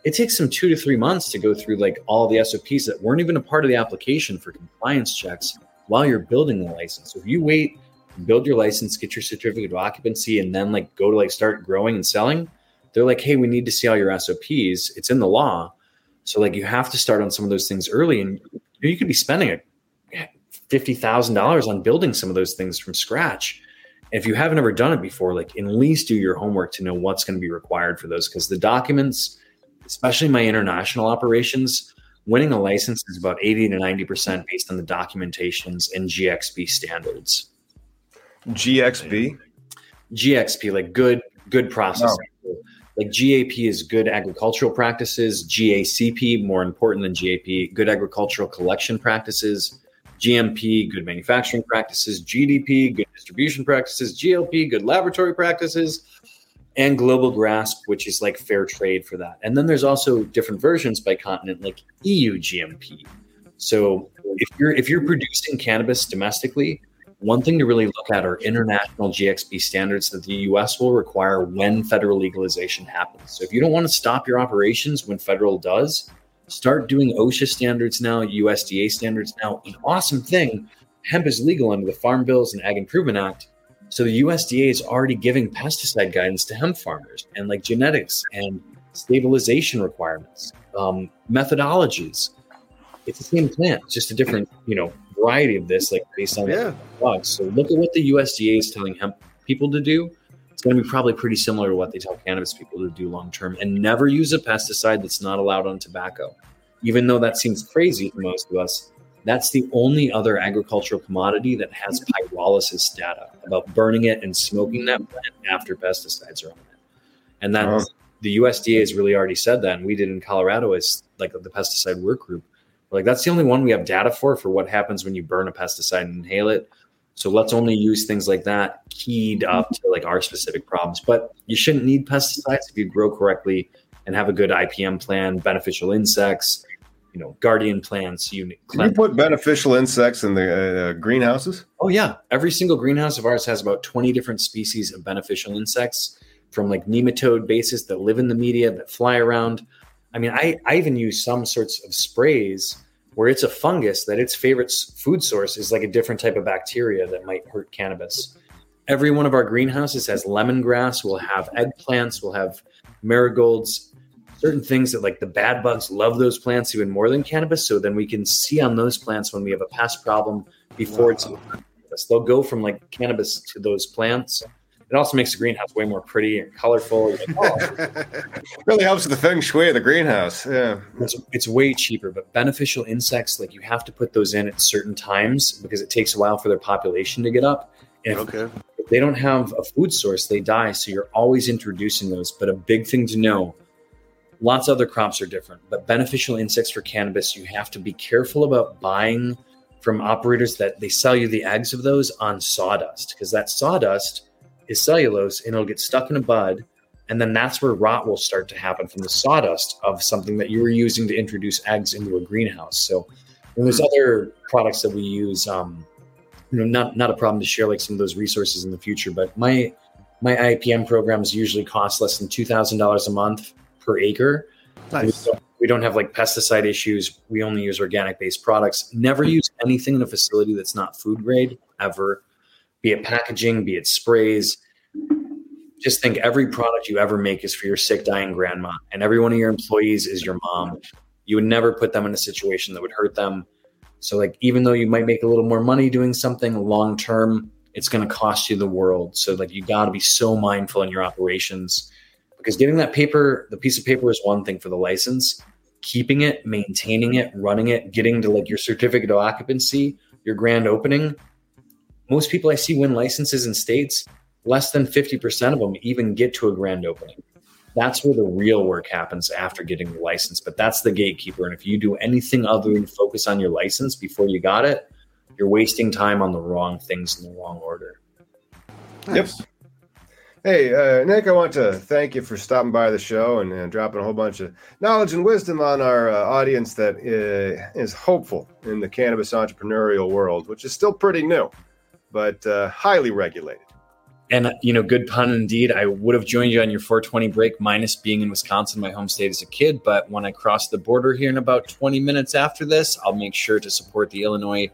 It takes them two to three months to go through like all the SOPs that weren't even a part of the application for compliance checks while you're building the license. So if you wait, build your license, get your certificate of occupancy, and then like go to like start growing and selling, they're like, hey, we need to see all your SOPs. It's in the law so like you have to start on some of those things early, and you could be spending fifty thousand dollars on building some of those things from scratch. And if you haven't ever done it before, like at least do your homework to know what's going to be required for those. Because the documents, especially my international operations, winning a license is about eighty to ninety percent based on the documentations and GXP standards. GXP, GXP, like good good process. Oh. Like GAP is good agricultural practices, GACP, more important than GAP, good agricultural collection practices, GMP, good manufacturing practices, GDP, good distribution practices, GLP, good laboratory practices, and Global Grasp, which is like fair trade for that. And then there's also different versions by continent, like EU GMP. So if you're if you're producing cannabis domestically, one thing to really look at are international GXP standards that the US will require when federal legalization happens. So if you don't want to stop your operations when federal does, start doing OSHA standards now, USDA standards now. An awesome thing, hemp is legal under the Farm Bills and Ag Improvement Act. So the USDA is already giving pesticide guidance to hemp farmers and like genetics and stabilization requirements, um, methodologies. It's the same plant, it's just a different, you know, variety of this, like based on yeah. bugs. So look at what the USDA is telling hemp people to do. It's going to be probably pretty similar to what they tell cannabis people to do long term, and never use a pesticide that's not allowed on tobacco. Even though that seems crazy to most of us, that's the only other agricultural commodity that has pyrolysis data about burning it and smoking that plant after pesticides are on it. And that oh. the USDA has really already said that. And we did in Colorado as like the pesticide work group. Like that's the only one we have data for for what happens when you burn a pesticide and inhale it. So let's only use things like that keyed up to like our specific problems. But you shouldn't need pesticides if you grow correctly and have a good IPM plan, beneficial insects, you know, guardian plants. You, you put beneficial insects in the uh, greenhouses? Oh yeah, every single greenhouse of ours has about twenty different species of beneficial insects, from like nematode bases that live in the media that fly around. I mean, I, I even use some sorts of sprays where it's a fungus that its favorite food source is like a different type of bacteria that might hurt cannabis. Every one of our greenhouses has lemongrass. We'll have eggplants. We'll have marigolds certain things that like the bad bugs love those plants even more than cannabis. So then we can see on those plants when we have a pest problem before wow. it's they'll go from like cannabis to those plants. It also makes the greenhouse way more pretty and colorful. Like, oh. really helps with the feng shui of the greenhouse. Yeah, it's, it's way cheaper. But beneficial insects, like you have to put those in at certain times because it takes a while for their population to get up. And if, okay. if they don't have a food source, they die. So you're always introducing those. But a big thing to know Lots of other crops are different, but beneficial insects for cannabis, you have to be careful about buying from operators that they sell you the eggs of those on sawdust because that sawdust is cellulose and it'll get stuck in a bud. And then that's where rot will start to happen from the sawdust of something that you were using to introduce eggs into a greenhouse. So there's hmm. other products that we use. Um, you know, not not a problem to share like some of those resources in the future. But my my IPM programs usually cost less than two thousand dollars a month per acre. Nice. We don't, we don't have like pesticide issues. We only use organic based products. Never use anything in a facility that's not food grade ever, be it packaging, be it sprays. Just think every product you ever make is for your sick, dying grandma, and every one of your employees is your mom. You would never put them in a situation that would hurt them. So, like, even though you might make a little more money doing something long term, it's going to cost you the world. So, like, you got to be so mindful in your operations because getting that paper, the piece of paper is one thing for the license. Keeping it, maintaining it, running it, getting to like your certificate of occupancy, your grand opening. Most people I see win licenses in states, less than 50% of them even get to a grand opening. That's where the real work happens after getting the license. But that's the gatekeeper. And if you do anything other than focus on your license before you got it, you're wasting time on the wrong things in the wrong order. Nice. Yep. Hey, uh, Nic, I want to thank you for stopping by the show and, and dropping a whole bunch of knowledge and wisdom on our uh, audience that uh, is hopeful in the cannabis entrepreneurial world, which is still pretty new, but uh, highly regulated. And, you know, good pun indeed. I would have joined you on your 420 break, minus being in Wisconsin, my home state as a kid. But when I cross the border here in about 20 minutes after this, I'll make sure to support the Illinois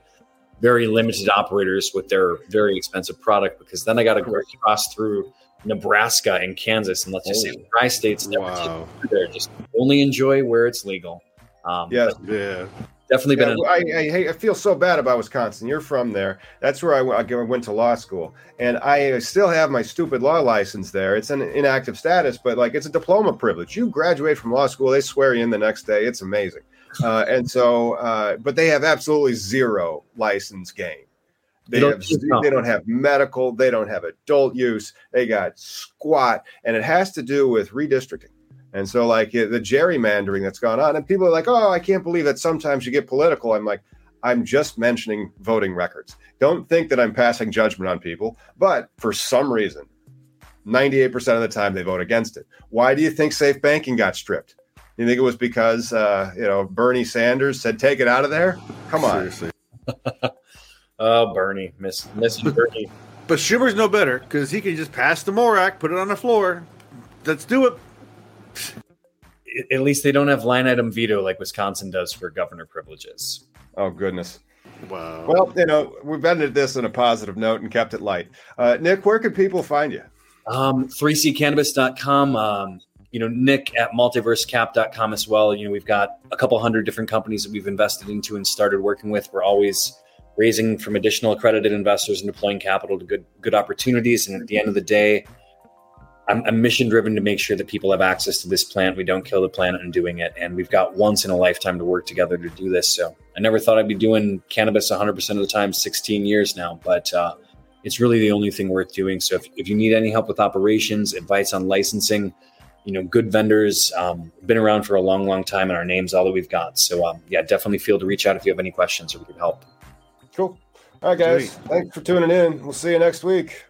very limited operators with their very expensive product because then I got to cross through Nebraska and Kansas, and let's just say dry states never wow. there. Just only enjoy where it's legal. Um, yeah, yeah. Definitely yeah, been. I, I, I, feel so bad about Wisconsin. You're from there. That's where I, I went to law school, and I still have my stupid law license there. It's an inactive status, but like it's a diploma privilege. You graduate from law school, they swear you in the next day. It's amazing. Uh, and so, uh, but they have absolutely zero license game. They, have, they don't have medical, they don't have adult use, they got squat, and it has to do with redistricting. And so, like the gerrymandering that's gone on, and people are like, "Oh, I can't believe that sometimes you get political." I'm like, I'm just mentioning voting records. Don't think that I'm passing judgment on people, but for some reason, 98% of the time they vote against it. Why do you think safe banking got stripped? You think it was because uh, you know Bernie Sanders said take it out of there? Come on. oh, Bernie, miss miss Bernie. But Schumer's no better because he can just pass the MORE Act, put it on the floor. Let's do it. At least they don't have line item veto like Wisconsin does for governor privileges. Oh goodness. Wow. Well, you know, we've ended this on a positive note and kept it light. Uh, Nic, where can people find you? Um, 3ccannabis.com. Um, you know, Nic at multiversecap.com as well. You know, we've got a couple hundred different companies that we've invested into and started working with. We're always raising from additional accredited investors and deploying capital to good good opportunities. And at the end of the day, I'm, I'm mission driven to make sure that people have access to this plant. We don't kill the planet in doing it, and we've got once in a lifetime to work together to do this. So I never thought I'd be doing cannabis 100% of the time, 16 years now, but uh, it's really the only thing worth doing. So if, if you need any help with operations, advice on licensing, you know, good vendors, um, been around for a long, long time, and our name's all that we've got. So um, yeah, definitely feel to reach out if you have any questions or we can help. Cool. All right, guys. Sweet. Thanks for tuning in. We'll see you next week.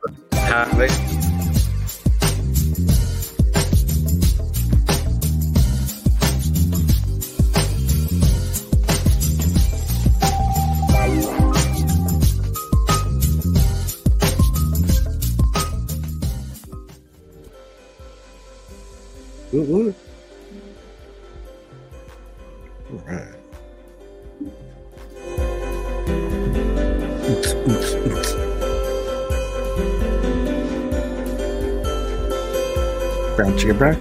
All right. Brown chicken bread.